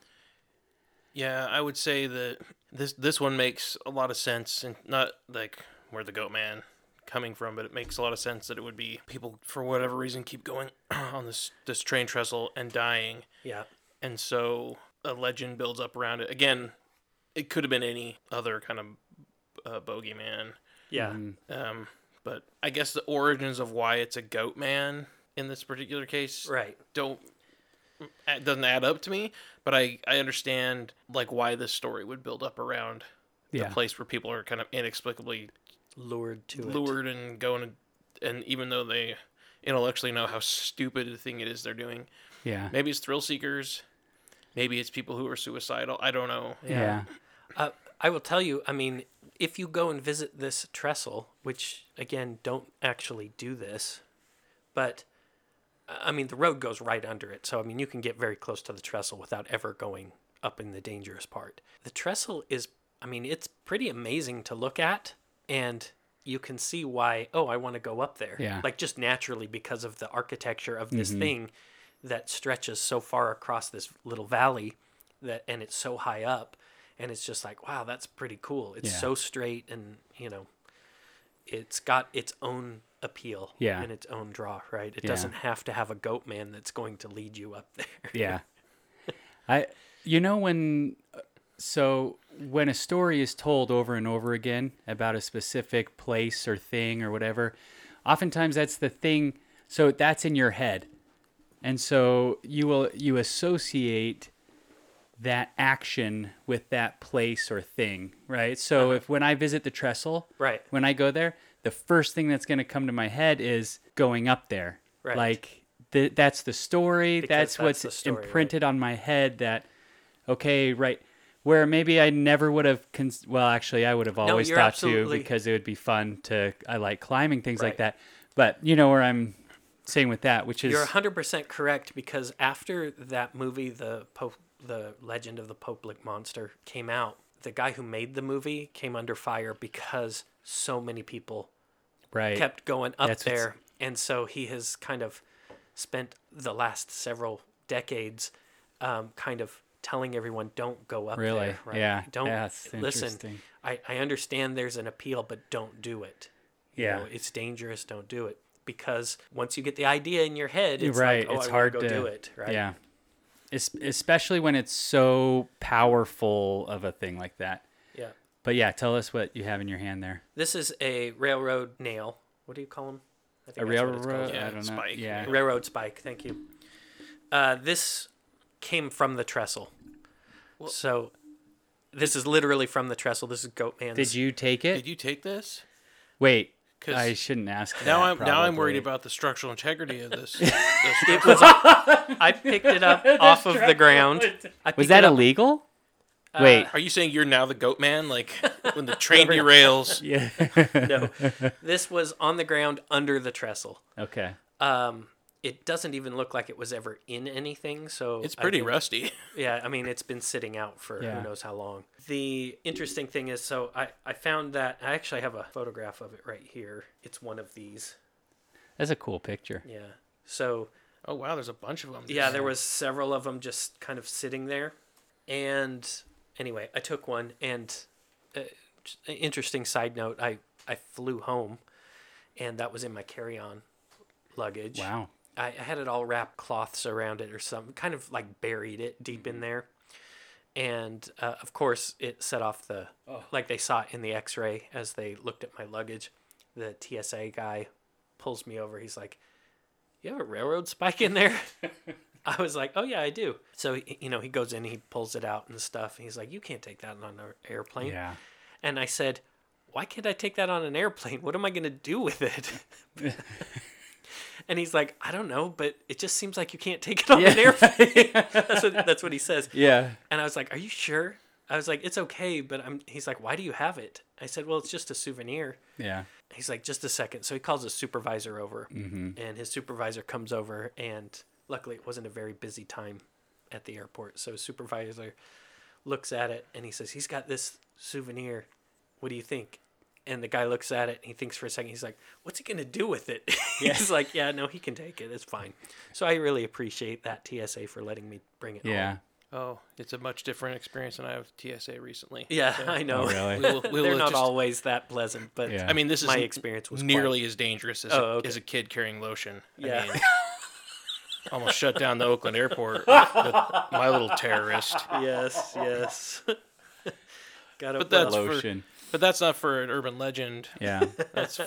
Yeah, I would say that this this one makes a lot of sense, and not like where the goat man coming from, but it makes a lot of sense that it would be people for whatever reason keep going on this this train trestle and dying, Yeah. and so a legend builds up around it. Again, it could have been any other kind of uh, bogeyman, Yeah. um, but I guess the origins of why it's a goat man in this particular case Right. don't it doesn't add up to me but i i understand like why this story would build up around the place where people are kind of inexplicably Lured to it. lured and going and even though they intellectually know how stupid a thing it is they're doing Yeah. maybe it's thrill seekers maybe it's people who are suicidal i don't know Yeah. Uh, I will tell you, I mean, if you go and visit this trestle, which again, don't actually do this, but uh, I mean, the road goes right under it. So, I mean, you can get very close to the trestle without ever going up in the dangerous part. The trestle is, I mean, it's pretty amazing to look at, and you can see why, oh, I want to go up there. Yeah. Like just naturally because of the architecture of this mm-hmm. thing that stretches so far across this little valley that and it's so high up and it's just like wow that's pretty cool it's Yeah. so straight and you know it's got its own appeal Yeah. and its own draw right it Yeah. doesn't have to have a goat man that's going to lead you up there Yeah. I you know when so when a story is told over and over again about a specific place or thing or whatever, oftentimes that's the thing so that's in your head. And so you will you associate that action with that place or thing, right? So uh-huh. if when I visit the trestle, Right. when I go there, the first thing that's going to come to my head is going up there. Right. Like th- that's the story. Because that's, that's what's the story, right. imprinted on my head. That okay, right. Where maybe I never would have. Cons- well, actually, I would have always you're thought absolutely- to because it would be fun to. I like climbing things like that. But you know where I'm saying with that, which is You're 100% correct because after that movie, the Pope, the Legend of the Pope Lick Monster, came out, the guy who made the movie came under fire because so many people right. kept going up That's what's- there. And so he has kind of spent the last several decades um, kind of telling everyone, don't go up Really? there. Right? Yeah. Don't That's listen. I, I understand there's an appeal, but don't do it. You Yeah. know, it's dangerous. Don't do it. Because once you get the idea in your head, it's right. like, oh, it's I hard want to to do it. Right. Yeah. Es- especially when it's so powerful of a thing like that. Yeah. But yeah, tell us what you have in your hand there. This is a railroad nail. What do you call them? I A think that's what it's railroad? Yeah, I don't know. spike, Yeah. yeah. Railroad spike. Thank you. Uh, this came from the trestle. so this is literally from the trestle. This is Goatman's. Did you take it? did you take this Wait. 'Cause I shouldn't ask. now that, I'm now I'm worried about the structural integrity of this. this It was. I picked it up off of the ground. I Was that it up- illegal? Wait. Are you saying you're now the goat man? Like when the train derails? Yeah. No, this was on the ground under the trestle. okay. Um, it doesn't even look like it was ever in anything. So It's pretty think- rusty. Yeah, I mean it's been sitting out for Yeah. who knows how long. The interesting thing is, so I I found that I actually have a photograph of it right here. It's one of these. That's a cool picture. Yeah. So Oh wow, there's a bunch of them. yeah, there was several of them just kind of sitting there, and anyway, I took one. And uh, interesting side note, I I flew home, and that was in my carry-on luggage. Wow. I, had it all wrapped cloths around it or something, kind of like buried it deep in there. And uh, of course, it set off the, like they saw it in the x ray as they looked at my luggage. The TSA guy pulls me over. He's like, You have a railroad spike in there? I was like, Oh, yeah, I do. So, you know, he goes in, he pulls it out and stuff. And he's like, You can't take that on an airplane. Yeah. And I said, Why can't I take that on an airplane? What am I going to do with it? and he's like, I don't know, but it just seems like you can't take it on an airplane. that's, what, that's what he says. Yeah. And I was like, Are you sure? I was like, It's okay, but I'm. He's like, Why do you have it? I said, Well, it's just a souvenir. Yeah. He's like, Just a second. So he calls his supervisor over, Mm-hmm. and his supervisor comes over, and luckily it wasn't a very busy time at the airport. So his supervisor looks at it and he says, He's got this souvenir. What do you think? And the guy looks at it and he thinks for a second. He's like, What's he going to do with it? he's like, Yeah, no, he can take it. It's fine. So I really appreciate that TSA for letting me bring it Yeah. home. Oh, it's a much different experience than I have with TSA recently. Yeah, So, I know. Oh, really? we will- we They're will not just- always that pleasant, but Yeah. I mean, this is my experience was nearly as dangerous as, Oh, a, okay. as a kid carrying lotion. Yeah. I mean, almost shut down the Oakland airport. with my little terrorist. Yes, yes. Got to But that's for- Lotion. But that's not for an urban legend. Yeah. That's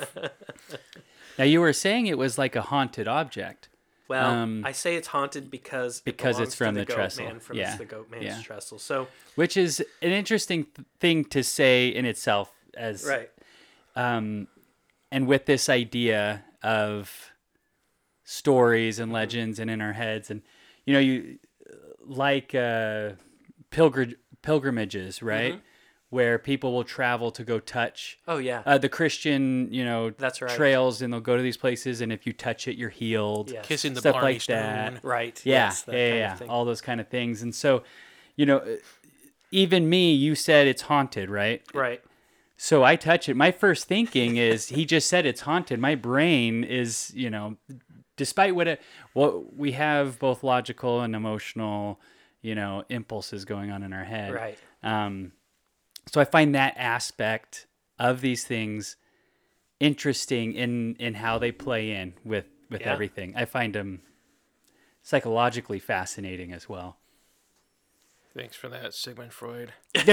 Now you were saying it was like a haunted object. Well, Um, I say it's haunted because it because belongs it's from to the goat trestle. Man, from Yeah, the goat man's yeah. trestle. So which is an interesting th- thing to say in itself as right, um and with this idea of stories and legends and in our heads and you know you like uh pilgr- pilgrimages right where people will travel to go touch oh yeah, uh, the christian you know That's right. trails and they'll go to these places and if you touch it you're healed yes. kissing the Stuff Blarney like Stone. that. right, yeah, yes, that yeah, kind yeah, all those kind of things. And so, you know, uh, even me, you said it's haunted, right? right, So I touch it. My first thinking is he just said it's haunted. My brain is, you know, despite what it, what we have both logical and emotional, you know, impulses going on in our head. right. Um, so I find that aspect of these things interesting in in how they play in with with Yeah. everything. I find them psychologically fascinating as well. Thanks for that, Sigmund Freud. I'm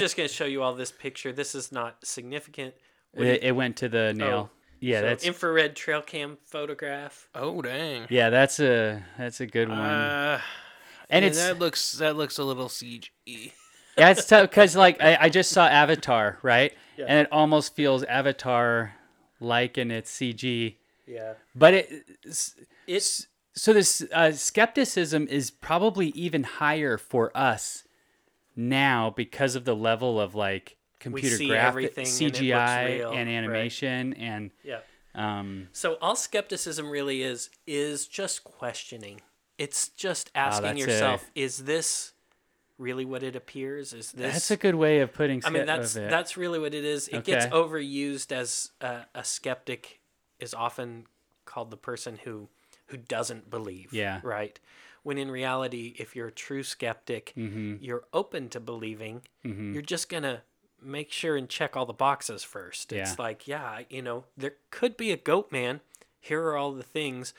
just going to show you all this picture. This is not significant. What It, it went to the nail. yeah, Oh, so that's infrared trail cam photograph. Oh dang. yeah, that's a that's a good one. Uh, and yeah, it's that looks that looks a little CG. Yeah, it's tough because like I, I just saw Avatar, right? Yeah. And it almost feels Avatar like in its CG, Yeah, but it it's so this uh, skepticism is probably even higher for us now because of the level of like computer graphics, graphic everything and CGI real, and right. animation and yeah. um So all skepticism really is is just questioning. It's just asking that's a- yourself, is this really what it appears? Is this that's a good way of putting I mean that's that's really what it is. It gets overused as a, a skeptic is often called the person who who doesn't believe. Yeah. Right. When in reality, if you're a true skeptic, Mm-hmm. you're open to believing. You're just gonna make sure and check all the boxes first. Yeah. It's like, yeah, you know, there could be a goat man. Here are all the things.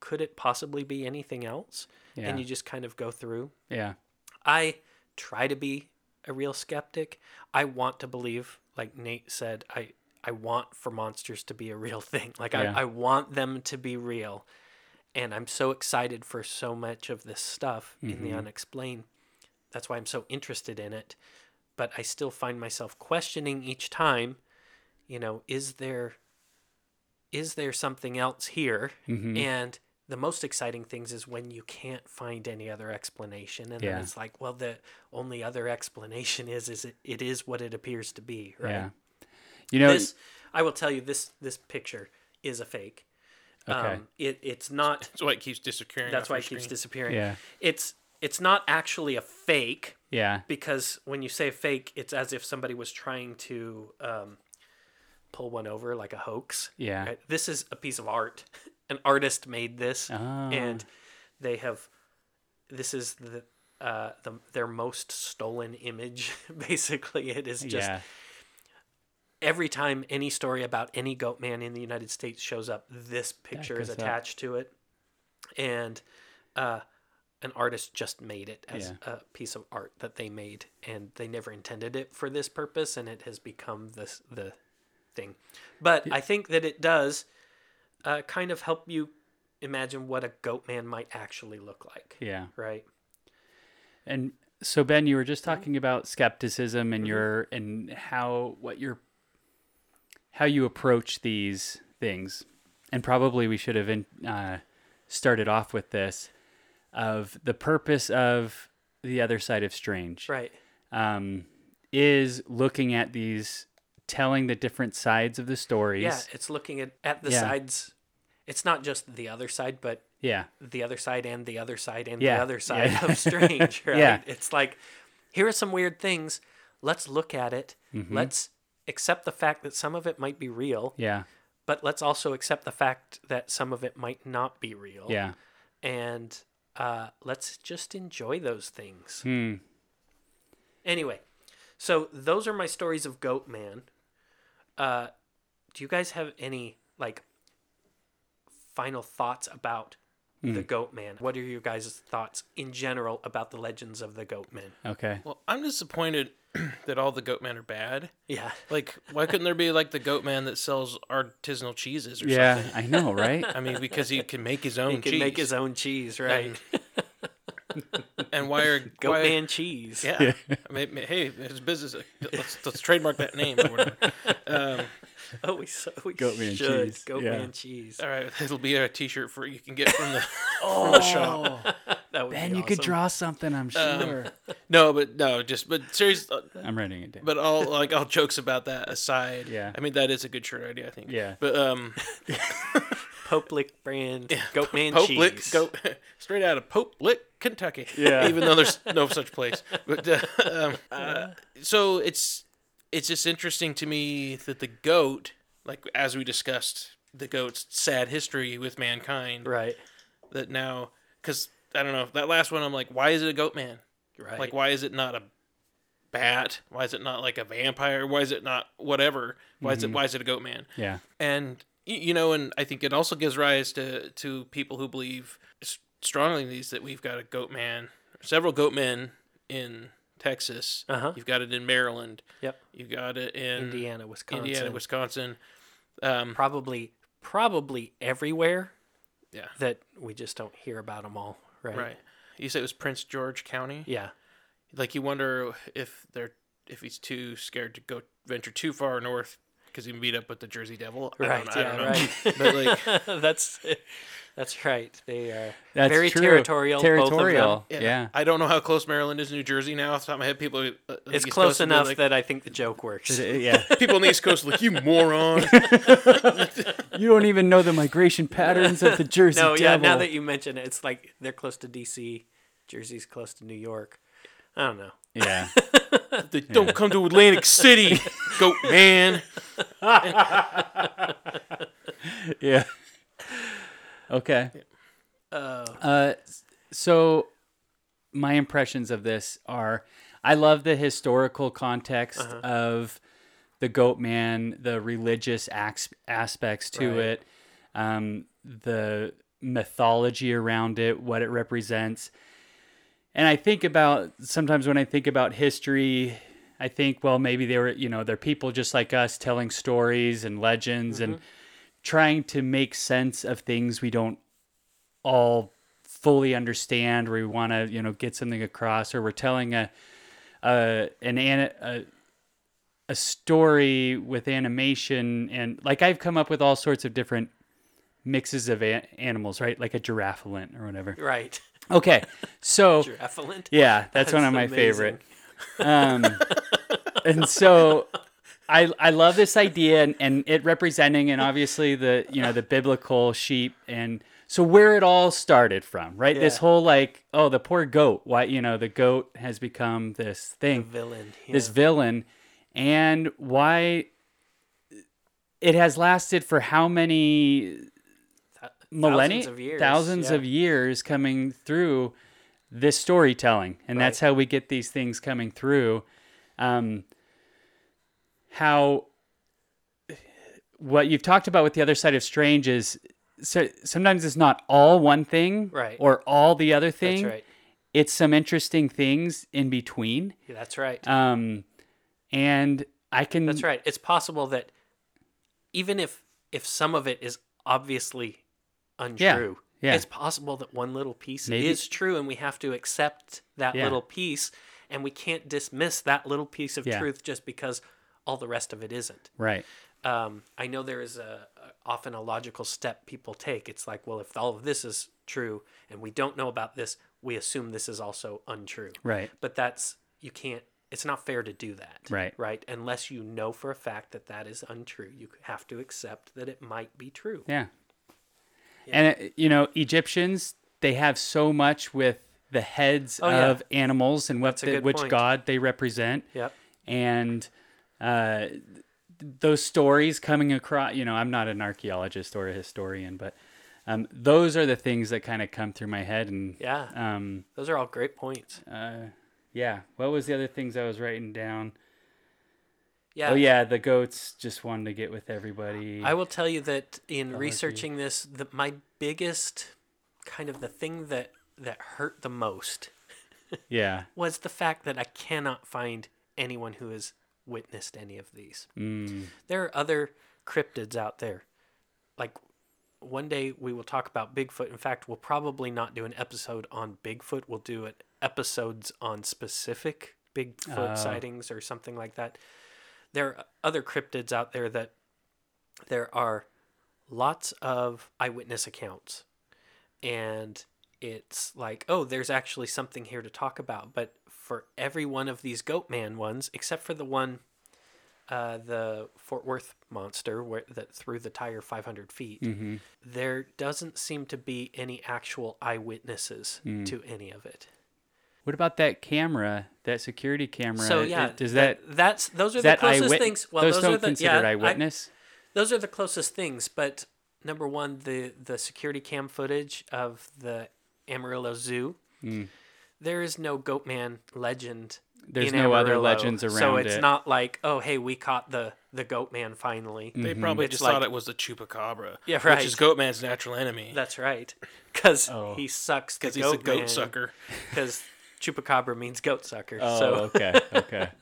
Could it possibly be anything else? Yeah. And you just kind of go through. yeah I try to be a real skeptic. I want to believe, like Nate said, I, I want for monsters to be a real thing. Like Yeah. I, I want them to be real. And I'm so excited for so much of this stuff in Mm-hmm. the unexplained. That's why I'm so interested in it. But I still find myself questioning each time you know, is there is there something else here? Mhm. And the most exciting things is when you can't find any other explanation, and Yeah. then it's like, well, the only other explanation is is it, it is what it appears to be, right? Yeah. You know, this I will tell you this this picture is a fake. Okay. Um, it it's not. That's why it keeps disappearing. That's why your it keeps disappearing. Yeah. It's it's not actually a fake yeah. because when you say fake, it's as if somebody was trying to um, pull one over like a hoax. Yeah. Right? This is a piece of art. An artist made this, Ah. and they have. This is the. Uh, the, their most stolen image basically it is just yeah. every time any story about any goat man in the United States shows up, this picture is goes up. attached to it, and uh, an artist just made it as Yeah. a piece of art that they made, and they never intended it for this purpose, and it has become this the thing. But I think that it does uh, kind of help you imagine what a goat man might actually look like, Yeah. right? And so Ben, you were just Mm-hmm. talking about skepticism and your and how what your how you approach these things. And probably we should have in, uh, started off with this of the purpose of the other side of strange Right. um, is looking at these, telling the different sides of the stories. Yeah, it's looking at at the Yeah. sides. It's not just the other side, but Yeah. the other side and the other side and Yeah, the other side yeah. of strange right Yeah. it's like here are some weird things let's look at it Mm-hmm. let's accept the fact that some of it might be real Yeah. but let's also accept the fact that some of it might not be real Yeah. and uh, let's just enjoy those things Hmm. anyway so those are my stories of goat man uh, do you guys have any like final thoughts about Hmm. the goat man what are your guys thoughts in general about the legends of the goat man Okay. Well, I'm disappointed that all the goat men are bad. yeah Like, why couldn't there be like the goat man that sells artisanal cheeses or Yeah, something? I know, right? I mean, because he can make his own he can cheese. make his own cheese right And why are goat why, man cheese Yeah. I mean, hey, his business. Let's, let's trademark that name or whatever. Um, oh we, so we Goat man should. cheese, goat yeah. man cheese all right, it'll be a T-shirt for you can get from the oh, from the shop. that would Ben, be you could draw something, I'm sure. No, but no, just but seriously, I'm writing it down. but all like all jokes about that aside. Yeah. I mean that is a good shirt idea. I think. Yeah. But um, Pope Lick brand goat man Pope cheese Lick, go straight out of Pope Lick, Kentucky. Yeah. Even though there's no such place. But uh, um, uh, so it's it's just interesting to me that the goat, like as we discussed, the goat's sad history with mankind. right That now, because I don't know that last one, I'm like, why is it a goat man? right Like, why is it not a bat? Why is it not like a vampire? Why is it not whatever? Why is it why is it a goat man? yeah. and y- you know and i think it also gives rise to to people who believe strongly in these that we've got a goat man several goat men in texas. Uh-huh. you've got it in maryland. Yep. you've got it in indiana wisconsin. Indiana wisconsin. Um, probably probably everywhere yeah. that we just don't hear about them all right? Right. You say it was prince george county? Yeah. Like you wonder if they're if he's too scared to go venture too far north because he meet up with the jersey devil I right don't, I yeah don't know. right but like that's that's right they are That's very true. territorial both of them. Territorial. Yeah. I don't know how close Maryland is to New Jersey now. Off the top of my head, people. uh, it's East close Coast enough like- that i think the joke works yeah. people on the East Coast are like, you moron. You don't even know the migration patterns of the Jersey no yeah now that you mention it it's like they're close to dc jersey's close to new york i don't know yeah. they don't come to Atlantic City, goat man. Yeah. Okay. uh, Uh, so my impressions of this are I love the historical context Uh-huh. of the goat man, the religious ax- aspects to Right. it, um, the mythology around it, what it represents. And I think about sometimes when I think about history, I think, well, maybe they were, you know, they're people just like us telling stories and legends and mm-hmm. trying to make sense of things we don't all fully understand or we want to you know get something across or we're telling a, a an a a story with animation and like I've come up with all sorts of different mixes of a- animals, right? Like a giraffalent or whatever. Right. Okay, so yeah, that's, one of my amazing. favorite. Um, and so I I love this idea and, and it representing and obviously the you know the biblical sheep and so where it all started from, right? This whole like oh the poor goat, why you know the goat has become this thing, Villain. this villain, and why it has lasted for how many millennia, of years, thousands yeah. of years coming through this storytelling, and that's how we get these things coming through. Um, how what you've talked about with the other side of strange is so sometimes it's not all one thing Right. or all the other thing. That's right. It's some interesting things in between. Yeah, that's right. Um, and I can That's right. It's possible that even if if some of it is obviously untrue, yeah. it's possible that one little piece Maybe- is true, and we have to accept that Yeah. little piece, and we can't dismiss that little piece of Yeah. truth just because all the rest of it isn't. right. Um, I know there is a, a often a logical step people take. It's like, well, if all of this is true and we don't know about this, we assume this is also untrue. Right. But that's you can't. It's not fair to do that. Right. Right. Unless you know for a fact that that is untrue, you have to accept that it might be true. Yeah. And uh, you know, Egyptians they have so much with the heads Oh, yeah. of animals and what the, which point. god they represent, Yep. and uh, those stories coming across. You know, I'm not an archaeologist or a historian, but um, those are the things that kind of come through my head. And Yeah. um, Those are all great points. uh, yeah, what was the other things I was writing down? Yeah. Oh yeah, the goats just wanted to get with everybody. I will tell you that in researching this, the, my biggest kind of the thing that that hurt the most yeah. was the fact that I cannot find anyone who has witnessed any of these. Mm. There are other cryptids out there. Like one day we will talk about Bigfoot. In fact, we'll probably not do an episode on Bigfoot. We'll do it episodes on specific Bigfoot Oh. sightings or something like that. There are other cryptids out there that there are lots of eyewitness accounts. And it's like, oh, there's actually something here to talk about. But for every one of these Goatman ones, except for the one uh, the Fort Worth monster where that threw the tire 500 feet, Mm-hmm. there doesn't seem to be any actual eyewitnesses to any of it. What about that camera, that security camera? So It- yeah, does that, that's those are the closest eyewit- things. Well, those, those, don't are the considered yeah, I- those are the closest things. But number one, the the security cam footage of the Amarillo Zoo. Mm. There is no Goatman legend. There's in no other Amarillo, legends so it's it. not like oh hey we caught the the Goatman finally. They probably It's just like- thought it was the chupacabra. Yeah, right. Which is Goatman's natural enemy. That's right, because Oh. he sucks Because he's a goat goat sucker. Because chupacabra means goat sucker. Oh, so okay, okay.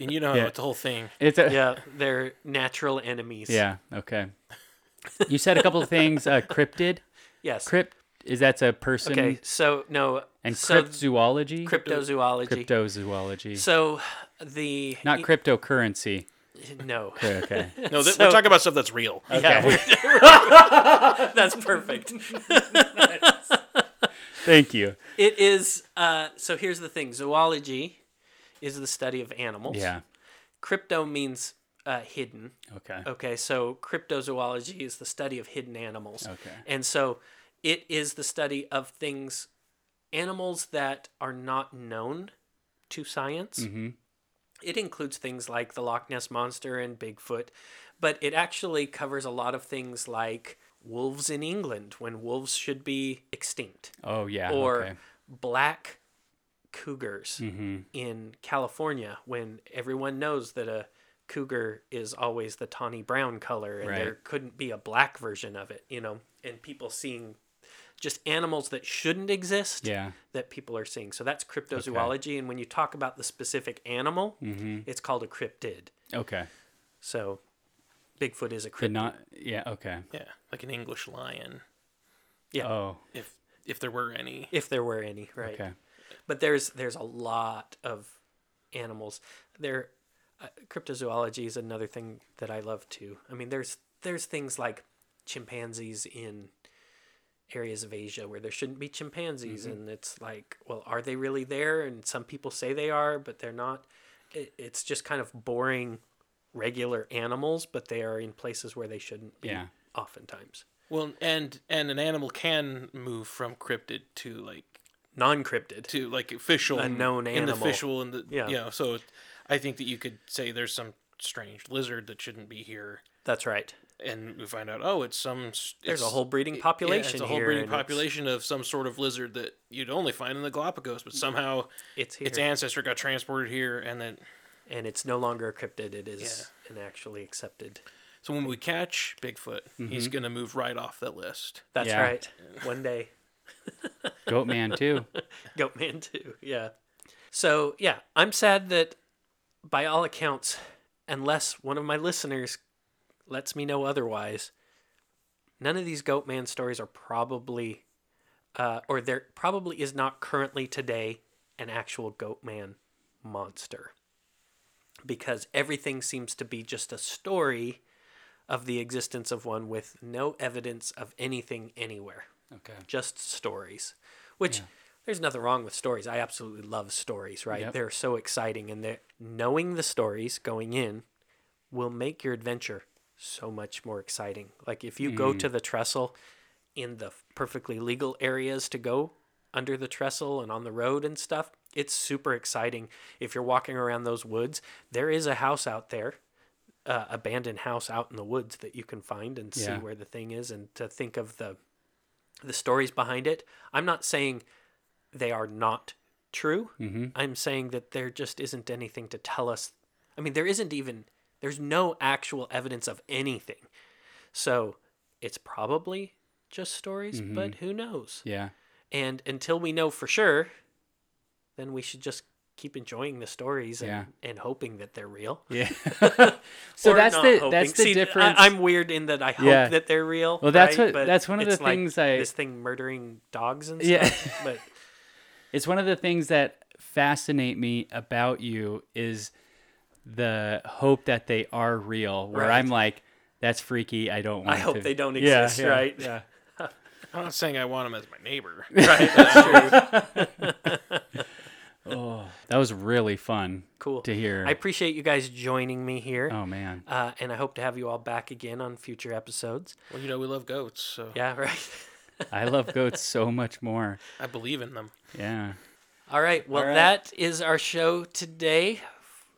And you know Yeah. it's the whole thing. It's a, yeah, they're natural enemies. yeah, okay. You said a couple of things. Uh, cryptid, Yes. crypt is that's a person, Okay. So no. and so cryptozoology, cryptozoology. cryptozoology, So the not y- cryptocurrency. No. Okay, okay. No, th- So- we're talking about stuff that's real. Yeah, Okay. we're- that's perfect. Thank you. It is. Uh, so here's the thing: zoology is the study of animals. Yeah. Crypto means uh, hidden. Okay. Okay, so cryptozoology is the study of hidden animals. Okay. And so it is the study of things, animals that are not known to science. Mm-hmm. It includes things like the Loch Ness Monster and Bigfoot, but it actually covers a lot of things like wolves in England when wolves should be extinct, Oh yeah. or okay. black cougars Mm-hmm. in California when everyone knows that a cougar is always the tawny brown color and Right. there couldn't be a black version of it, you know, and people seeing just animals that shouldn't exist Yeah. that people are seeing. So that's cryptozoology. And when you talk about the specific animal, Mm-hmm. it's called a cryptid. Okay. So Bigfoot is a cryptid. not. Yeah. Okay. Yeah, like an English lion, Yeah. Oh. if if there were any. If there were any, right? Okay. But there's there's a lot of animals. There, uh, cryptozoology is another thing that I love too. I mean, there's there's things like chimpanzees in areas of Asia where there shouldn't be chimpanzees, and it's like, well, are they really there? And some people say they are, but they're not. It, it's just kind of boring, regular animals, but they are in places where they shouldn't be. Yeah. Oftentimes, Well, and and an animal can move from cryptid to like non-cryptid. to like official A known in the animal. official and the Yeah. you know. So I think that you could say there's some strange lizard that shouldn't be here, That's right. and we find out oh it's some s- There's a whole breeding population. yeah, population it's a whole here, breeding population of some sort of lizard that you'd only find in the Galapagos, but somehow It's here. its ancestor got transported here, and then and it's no longer a cryptid. It is an actually accepted. so when we catch Bigfoot, he's gonna move right off that list. That's Yeah. right. One day, Goat man too. Goat Man too. Yeah. So yeah, I'm sad that, by all accounts, unless one of my listeners lets me know otherwise, none of these Goat Man stories are probably, uh, or there probably is not currently today an actual Goat Man monster, because everything seems to be just a story of the existence of one with no evidence of anything anywhere Okay. just stories, which there's nothing wrong with stories. I absolutely love stories, right? Yep. They're so exciting, and they're, knowing the stories going in will make your adventure so much more exciting. Like if you go to mm. the trestle in the perfectly legal areas to go under the trestle and on the road and stuff, it's super exciting. If you're walking around those woods, there is a house out there uh, abandoned house out in the woods that you can find and see Yeah. where the thing is and to think of the the stories behind it i'm not saying they are not true Mm-hmm. i'm saying that there just isn't anything to tell us i mean there isn't even there's no actual evidence of anything so it's probably just stories but who knows Yeah. and until we know for sure then we should just keep enjoying the stories and, Yeah. and hoping that they're real Yeah. so that's the hoping. that's the See, difference. I, am weird in that I hope Yeah. that they're real. Well, that's right? what- But that's one of the it's like things I- this thing murdering dogs and stuff. Yeah. But it's one of the things that fascinate me about you is the hope that they are real. Where Right. I'm like, that's freaky. I don't want. I hope to. they don't Yeah, exist, yeah, right? Yeah. I'm not saying I want them as my neighbor. right, that's true. Oh, that was really fun Cool. to hear. I appreciate you guys joining me here, oh man. uh, and I hope to have you all back again on future episodes. Well, you know we love goats, so Yeah, right. I love goats so much more. I believe in them. Yeah. All right. Well, All right. that is our show today.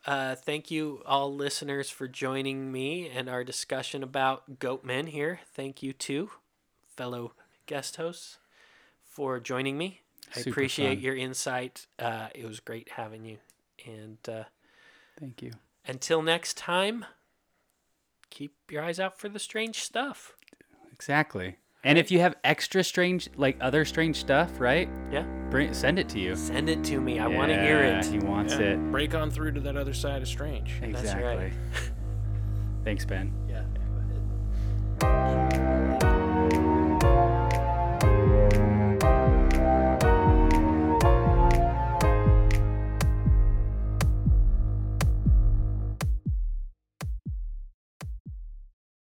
Uh, thank you, all listeners, for joining me and our discussion about goat men here. Thank you, too, fellow guest hosts, for joining me. I Super appreciate fun. your insight. Uh, it was great having you. And uh, Thank you. until next time, keep your eyes out for the strange stuff. Exactly. And if you have extra strange, like other strange stuff, right? Yeah. Bring send it to you. Send it to me. I want to hear it. He wants Yeah, it. Break on through to that other side of strange. That's Exactly. right. Thanks, Ben. Yeah. Go ahead.